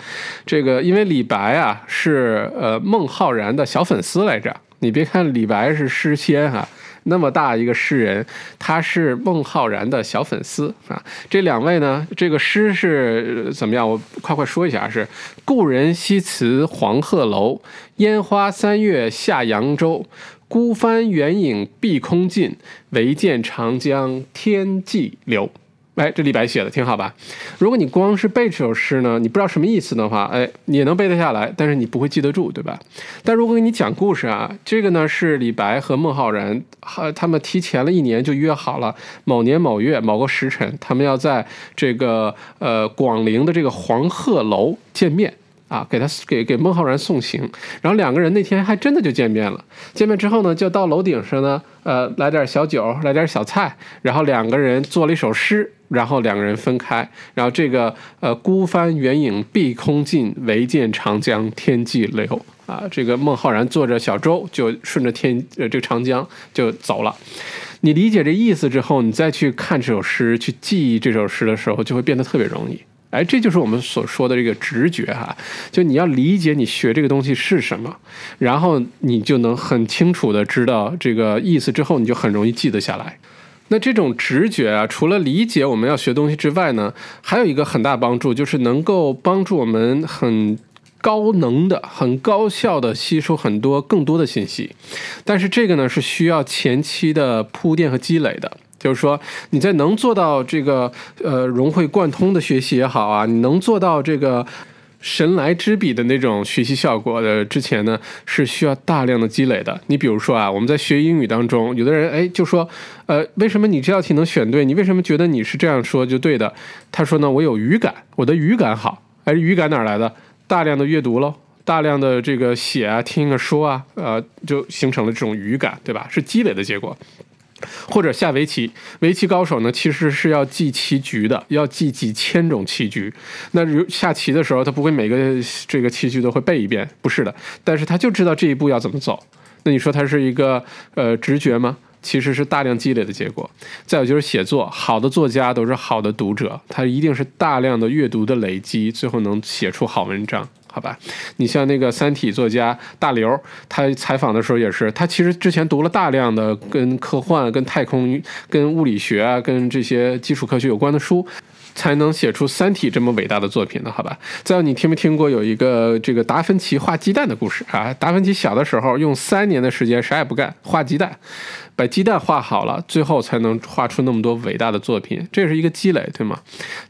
这个因为李白啊是呃孟浩然的小粉丝来着。你别看李白是诗仙哈，那么大一个诗人，他是孟浩然的小粉丝啊。这两位呢，这个诗是怎么样？我快快说一下，是故人西辞黄鹤楼，烟花三月下扬州。孤帆远影碧空尽，唯见长江天际流。哎，这李白写的挺好吧？如果你光是背这首诗呢，你不知道什么意思的话，哎，也能背得下来，但是你不会记得住，对吧？但如果给你讲故事啊，这个呢是李白和孟浩然，哈，他们提前了一年就约好了，某年某月某个时辰，他们要在这个呃广陵的这个黄鹤楼见面。啊，给他给给孟浩然送行，然后两个人那天还真的就见面了。见面之后呢，就到楼顶上呢，呃，来点小酒，来点小菜，然后两个人做了一首诗，然后两个人分开。然后这个呃，孤帆远影碧空尽，唯见长江天际流。啊，这个孟浩然坐着小舟就顺着天呃这个长江就走了。你理解这意思之后，你再去看这首诗，去记忆这首诗的时候，就会变得特别容易。哎，这就是我们所说的这个直觉哈，就你要理解你学这个东西是什么，然后你就能很清楚的知道这个意思之后，你就很容易记得下来。那这种直觉啊，除了理解我们要学东西之外呢，还有一个很大帮助，就是能够帮助我们很高能的、很高效的吸收很多更多的信息。但是这个呢，是需要前期的铺垫和积累的。就是说，你在能做到这个呃融会贯通的学习也好啊，你能做到这个神来之笔的那种学习效果的之前呢，是需要大量的积累的。你比如说啊，我们在学英语当中，有的人哎就说，呃，为什么你这道题能选对？你为什么觉得你是这样说就对的？他说呢，我有语感，我的语感好。哎，语感哪来的？大量的阅读喽，大量的这个写啊、听啊、说啊，呃，就形成了这种语感，对吧？是积累的结果。或者下围棋，围棋高手呢，其实是要记棋局的，要记几千种棋局。那如下棋的时候，他不会每个这个棋局都会背一遍，不是的。但是他就知道这一步要怎么走。那你说他是一个呃直觉吗？其实是大量积累的结果。再有就是写作，好的作家都是好的读者，他一定是大量的阅读的累积，最后能写出好文章。好吧，你像那个《三体》作家大刘，他采访的时候也是，他其实之前读了大量的跟科幻、跟太空、跟物理学啊、跟这些基础科学有关的书，才能写出《三体》这么伟大的作品呢？好吧。再有，你听没听过有一个这个达芬奇画鸡蛋的故事啊？达芬奇小的时候用三年的时间啥也不干画鸡蛋。把鸡蛋画好了，最后才能画出那么多伟大的作品，这是一个积累，对吗？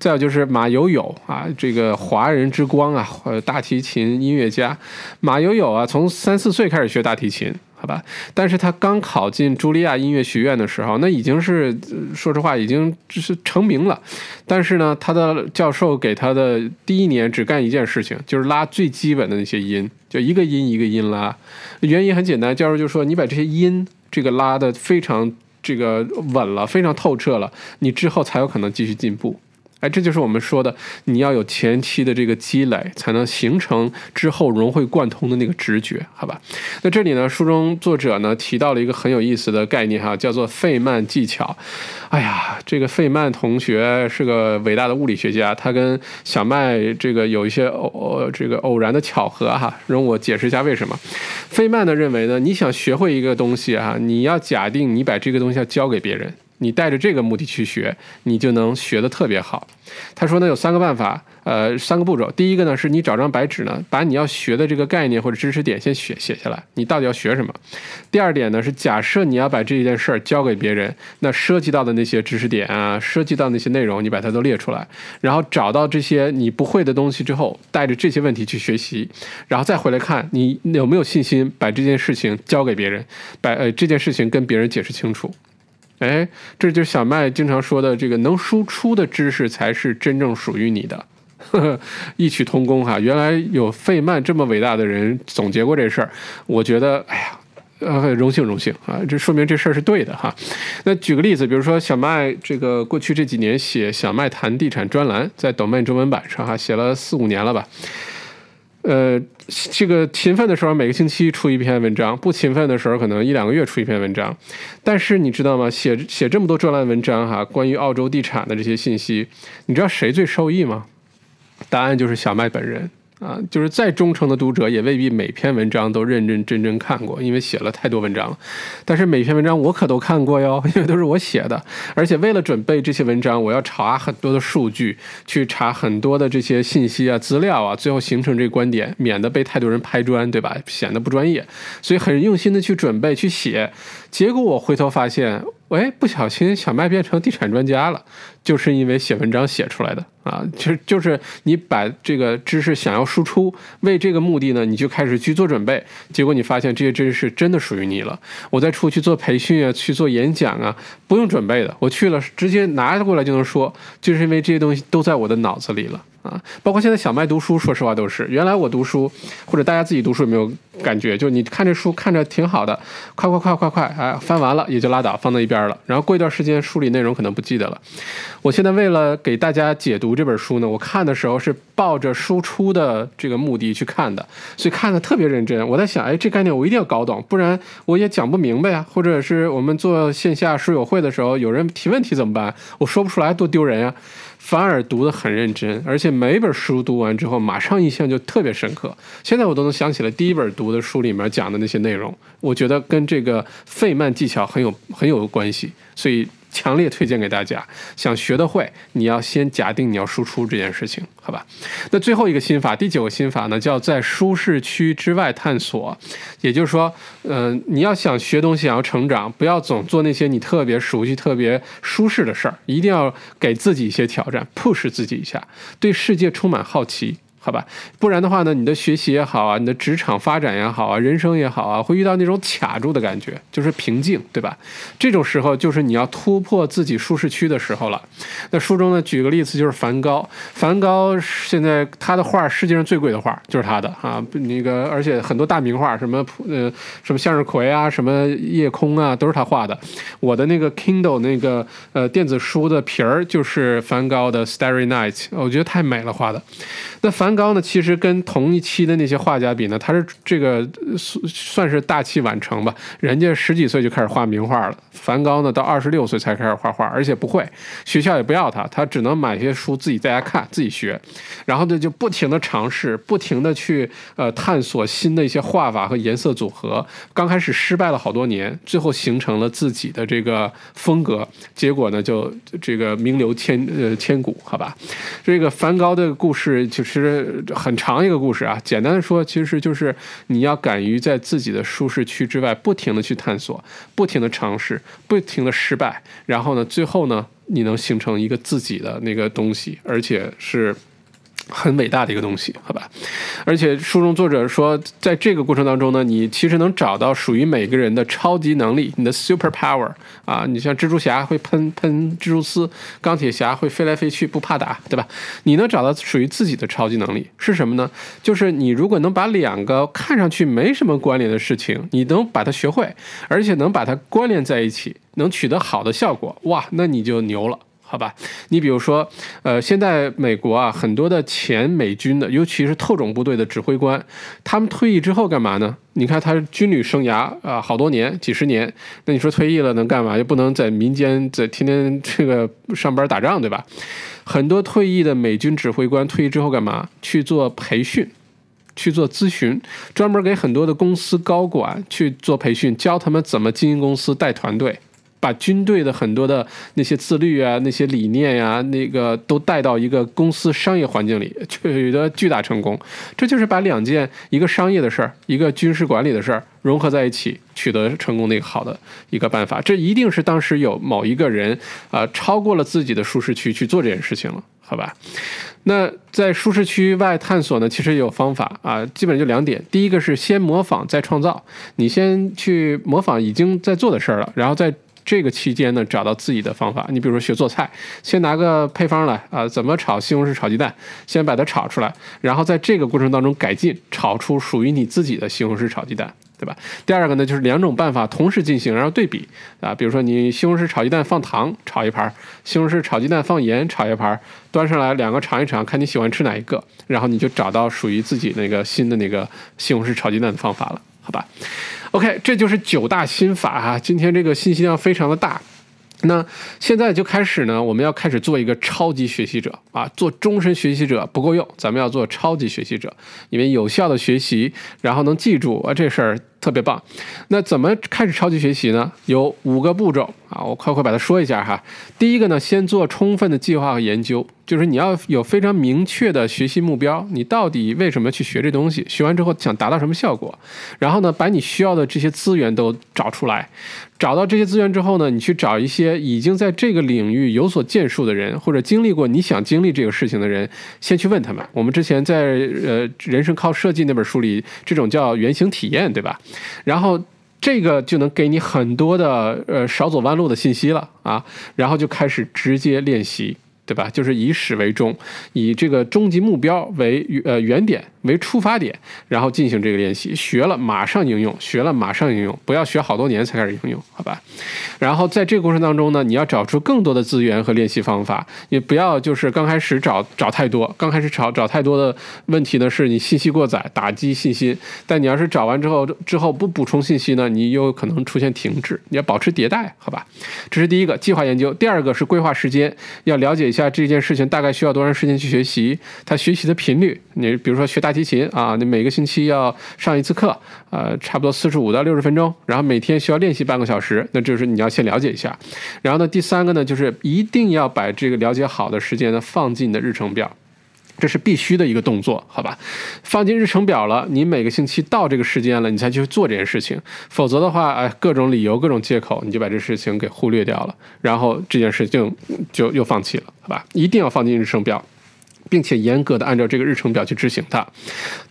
再有就是马友友啊，这个华人之光啊，呃，大提琴音乐家马友友啊，从三四岁开始学大提琴，好吧？但是他刚考进茱莉亚音乐学院的时候，那已经是说实话已经就是成名了。但是呢，他的教授给他的第一年只干一件事情，就是拉最基本的那些音，就一个音一个音拉。原因很简单，教授就说你把这些音。这个拉的非常这个稳了，非常透彻了，你之后才有可能继续进步。哎，这就是我们说的，你要有前期的这个积累，才能形成之后融会贯通的那个直觉，好吧？那这里呢，书中作者呢提到了一个很有意思的概念哈，叫做费曼技巧。哎呀，这个费曼同学是个伟大的物理学家，他跟小麦这个有一些偶这个偶然的巧合哈，容我解释一下为什么。费曼呢认为呢，你想学会一个东西啊，你要假定你把这个东西要教给别人。你带着这个目的去学，你就能学得特别好。他说呢，有三个办法，呃，三个步骤。第一个呢，是你找张白纸呢，把你要学的这个概念或者知识点先写写下来，你到底要学什么。第二点呢，是假设你要把这件事儿交给别人，那涉及到的那些知识点啊，涉及到那些内容，你把它都列出来，然后找到这些你不会的东西之后，带着这些问题去学习，然后再回来看你有没有信心把这件事情交给别人，把呃这件事情跟别人解释清楚。哎，这就是小麦经常说的，这个能输出的知识才是真正属于你的，[laughs] 异曲同工哈。原来有费曼这么伟大的人总结过这事儿，我觉得，哎呀，呃，荣幸荣幸啊，这说明这事儿是对的哈。那举个例子，比如说小麦这个过去这几年写小麦谈地产专栏，在抖麦中文版上哈，写了四五年了吧。呃，这个勤奋的时候每个星期出一篇文章，不勤奋的时候可能一两个月出一篇文章。但是你知道吗？写写这么多专栏文章哈，关于澳洲地产的这些信息，你知道谁最受益吗？答案就是小麦本人。啊，就是再忠诚的读者也未必每篇文章都认认真真看过，因为写了太多文章了。但是每篇文章我可都看过哟，[laughs] 因为都是我写的。而且为了准备这些文章，我要查很多的数据，去查很多的这些信息啊、资料啊，最后形成这个观点，免得被太多人拍砖，对吧？显得不专业。所以很用心的去准备、去写。结果我回头发现，喂，不小心小麦变成地产专家了，就是因为写文章写出来的。啊，就就是你把这个知识想要输出，为这个目的呢，你就开始去做准备，结果你发现这些知识真的属于你了。我再出去做培训啊，去做演讲啊，不用准备的，我去了直接拿过来就能说，就是因为这些东西都在我的脑子里了。啊，包括现在小麦读书，说实话都是。原来我读书，或者大家自己读书有没有感觉？就你看这书看着挺好的，快快快快快，哎，翻完了也就拉倒，放到一边了。然后过一段时间，书里内容可能不记得了。我现在为了给大家解读这本书呢，我看的时候是抱着输出的这个目的去看的，所以看的特别认真。我在想，哎，这概念我一定要搞懂，不然我也讲不明白呀。或者是我们做线下书友会的时候，有人提问题怎么办？我说不出来，多丢人呀。反而读得很认真，而且每本书读完之后，马上印象就特别深刻。现在我都能想起来第一本读的书里面讲的那些内容，我觉得跟这个费曼技巧很有很有关系，所以。强烈推荐给大家，想学得会，你要先假定你要输出这件事情，好吧？那最后一个心法，第九个心法呢，叫在舒适区之外探索。也就是说，嗯，你要想学东西，想要成长，不要总做那些你特别熟悉、特别舒适的事儿，一定要给自己一些挑战，push 自己一下，对世界充满好奇。好吧，不然的话呢，你的学习也好啊，你的职场发展也好啊，人生也好啊，会遇到那种卡住的感觉，就是瓶颈，对吧？这种时候就是你要突破自己舒适区的时候了。那书中呢，举个例子，就是梵高。梵高现在他的画，世界上最贵的画就是他的啊，那个而且很多大名画，什么呃什么向日葵啊，什么夜空啊，都是他画的。我的那个 Kindle 那个呃电子书的皮儿就是梵高的 Starry Night，我觉得太美了画的。那梵。梵高呢，其实跟同一期的那些画家比呢，他是这个算是大器晚成吧。人家十几岁就开始画名画了，梵高呢到二十六岁才开始画画，而且不会，学校也不要他，他只能买些书自己在家看，自己学。然后呢，就不停的尝试，不停的去呃探索新的一些画法和颜色组合。刚开始失败了好多年，最后形成了自己的这个风格。结果呢，就这个名留千呃千古，好吧？这个梵高的故事其实很长一个故事啊。简单的说，其实就是你要敢于在自己的舒适区之外，不停的去探索，不停的尝试，不停的失败，然后呢，最后呢，你能形成一个自己的那个东西，而且是。很伟大的一个东西，好吧？而且书中作者说，在这个过程当中呢，你其实能找到属于每个人的超级能力，你的 super power 啊。你像蜘蛛侠会喷喷蜘蛛丝，钢铁侠会飞来飞去不怕打，对吧？你能找到属于自己的超级能力是什么呢？就是你如果能把两个看上去没什么关联的事情，你能把它学会，而且能把它关联在一起，能取得好的效果，哇，那你就牛了。好吧，你比如说，呃，现在美国啊，很多的前美军的，尤其是特种部队的指挥官，他们退役之后干嘛呢？你看他军旅生涯啊，好多年，几十年，那你说退役了能干嘛？又不能在民间在天天这个上班打仗，对吧？很多退役的美军指挥官退役之后干嘛？去做培训，去做咨询，专门给很多的公司高管去做培训，教他们怎么经营公司、带团队。把军队的很多的那些自律啊、那些理念呀，那个都带到一个公司商业环境里，取得巨大成功。这就是把两件一个商业的事儿、一个军事管理的事儿融合在一起，取得成功的一个好的一个办法。这一定是当时有某一个人啊，超过了自己的舒适区去做这件事情了，好吧？那在舒适区外探索呢，其实也有方法啊，基本上就两点：第一个是先模仿再创造，你先去模仿已经在做的事儿了，然后再。这个期间呢，找到自己的方法。你比如说学做菜，先拿个配方来啊，怎么炒西红柿炒鸡蛋，先把它炒出来，然后在这个过程当中改进，炒出属于你自己的西红柿炒鸡蛋，对吧？第二个呢，就是两种办法同时进行，然后对比啊，比如说你西红柿炒鸡蛋放糖炒一盘，西红柿炒鸡蛋放盐炒一盘，端上来两个尝一尝，看你喜欢吃哪一个，然后你就找到属于自己那个新的那个西红柿炒鸡蛋的方法了，好吧？OK，这就是九大心法哈。今天这个信息量非常的大，那现在就开始呢，我们要开始做一个超级学习者啊，做终身学习者不够用，咱们要做超级学习者，因为有效的学习，然后能记住啊这事儿。特别棒，那怎么开始超级学习呢？有五个步骤啊，我快快把它说一下哈。第一个呢，先做充分的计划和研究，就是你要有非常明确的学习目标，你到底为什么去学这东西？学完之后想达到什么效果？然后呢，把你需要的这些资源都找出来。找到这些资源之后呢，你去找一些已经在这个领域有所建树的人，或者经历过你想经历这个事情的人，先去问他们。我们之前在呃《人生靠设计》那本书里，这种叫原型体验，对吧？然后这个就能给你很多的呃少走弯路的信息了啊，然后就开始直接练习，对吧？就是以始为终，以这个终极目标为呃原点。为出发点，然后进行这个练习，学了马上应用，学了马上应用，不要学好多年才开始应用，好吧？然后在这个过程当中呢，你要找出更多的资源和练习方法，也不要就是刚开始找找太多，刚开始找找太多的问题呢，是你信息过载，打击信心。但你要是找完之后之后不补充信息呢，你又可能出现停滞。你要保持迭代，好吧？这是第一个计划研究，第二个是规划时间，要了解一下这件事情大概需要多长时间去学习，它学习的频率。你比如说学大提琴啊，你每个星期要上一次课，呃，差不多四十五到六十分钟，然后每天需要练习半个小时，那就是你要先了解一下。然后呢，第三个呢，就是一定要把这个了解好的时间呢放进你的日程表，这是必须的一个动作，好吧？放进日程表了，你每个星期到这个时间了，你才去做这件事情，否则的话，哎，各种理由、各种借口，你就把这事情给忽略掉了，然后这件事情就又放弃了，好吧？一定要放进日程表。并且严格的按照这个日程表去执行它。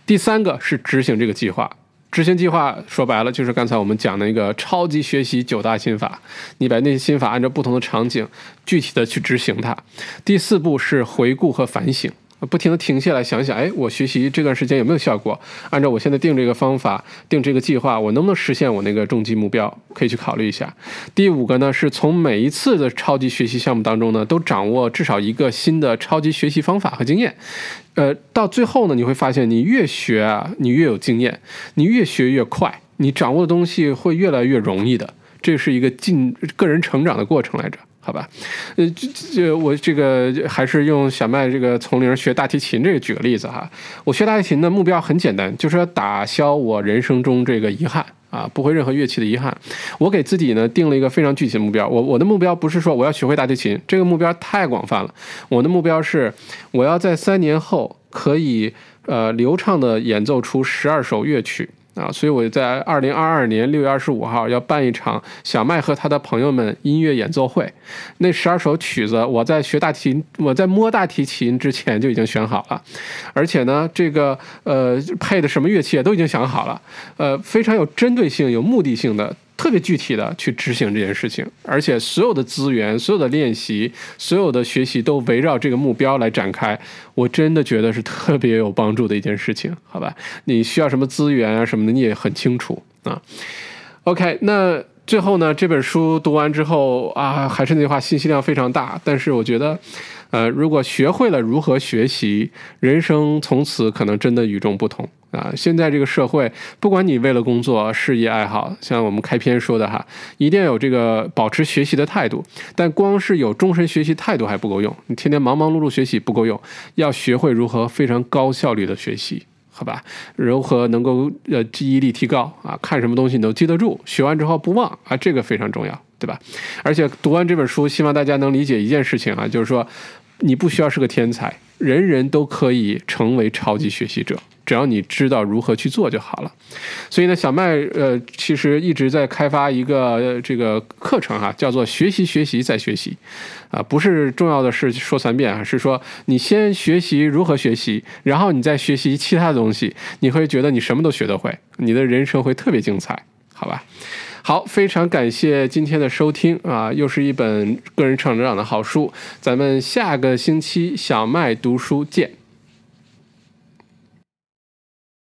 第三个是执行这个计划，执行计划说白了就是刚才我们讲的一个超级学习九大心法，你把那些心法按照不同的场景具体的去执行它。第四步是回顾和反省。不停的停下来想想，哎，我学习这段时间有没有效果？按照我现在定这个方法、定这个计划，我能不能实现我那个终极目标？可以去考虑一下。第五个呢，是从每一次的超级学习项目当中呢，都掌握至少一个新的超级学习方法和经验。呃，到最后呢，你会发现，你越学啊，你越有经验，你越学越快，你掌握的东西会越来越容易的。这是一个进个人成长的过程来着。好吧，呃，这这我这个还是用小麦这个从零学大提琴这个举个例子哈。我学大提琴的目标很简单，就是要打消我人生中这个遗憾啊，不会任何乐器的遗憾。我给自己呢定了一个非常具体的目标，我我的目标不是说我要学会大提琴，这个目标太广泛了。我的目标是我要在三年后可以呃流畅的演奏出十二首乐曲。啊，所以我在二零二二年六月二十五号要办一场小麦和他的朋友们音乐演奏会。那十二首曲子，我在学大提琴，我在摸大提琴之前就已经选好了，而且呢，这个呃配的什么乐器也都已经想好了，呃，非常有针对性、有目的性的。特别具体的去执行这件事情，而且所有的资源、所有的练习、所有的学习都围绕这个目标来展开。我真的觉得是特别有帮助的一件事情，好吧？你需要什么资源啊什么的，你也很清楚啊。OK，那最后呢，这本书读完之后啊，还是那句话，信息量非常大，但是我觉得。呃，如果学会了如何学习，人生从此可能真的与众不同啊！现在这个社会，不管你为了工作、事业、爱好，像我们开篇说的哈，一定要有这个保持学习的态度。但光是有终身学习态度还不够用，你天天忙忙碌碌学习不够用，要学会如何非常高效率的学习，好吧？如何能够呃记忆力提高啊？看什么东西你都记得住，学完之后不忘啊，这个非常重要，对吧？而且读完这本书，希望大家能理解一件事情啊，就是说。你不需要是个天才，人人都可以成为超级学习者，只要你知道如何去做就好了。所以呢，小麦呃，其实一直在开发一个这个课程哈，叫做学习学习再学习，啊，不是重要的事说三遍啊，是说你先学习如何学习，然后你再学习其他的东西，你会觉得你什么都学得会，你的人生会特别精彩，好吧？好，非常感谢今天的收听啊，又是一本个人成长的好书，咱们下个星期小麦读书见。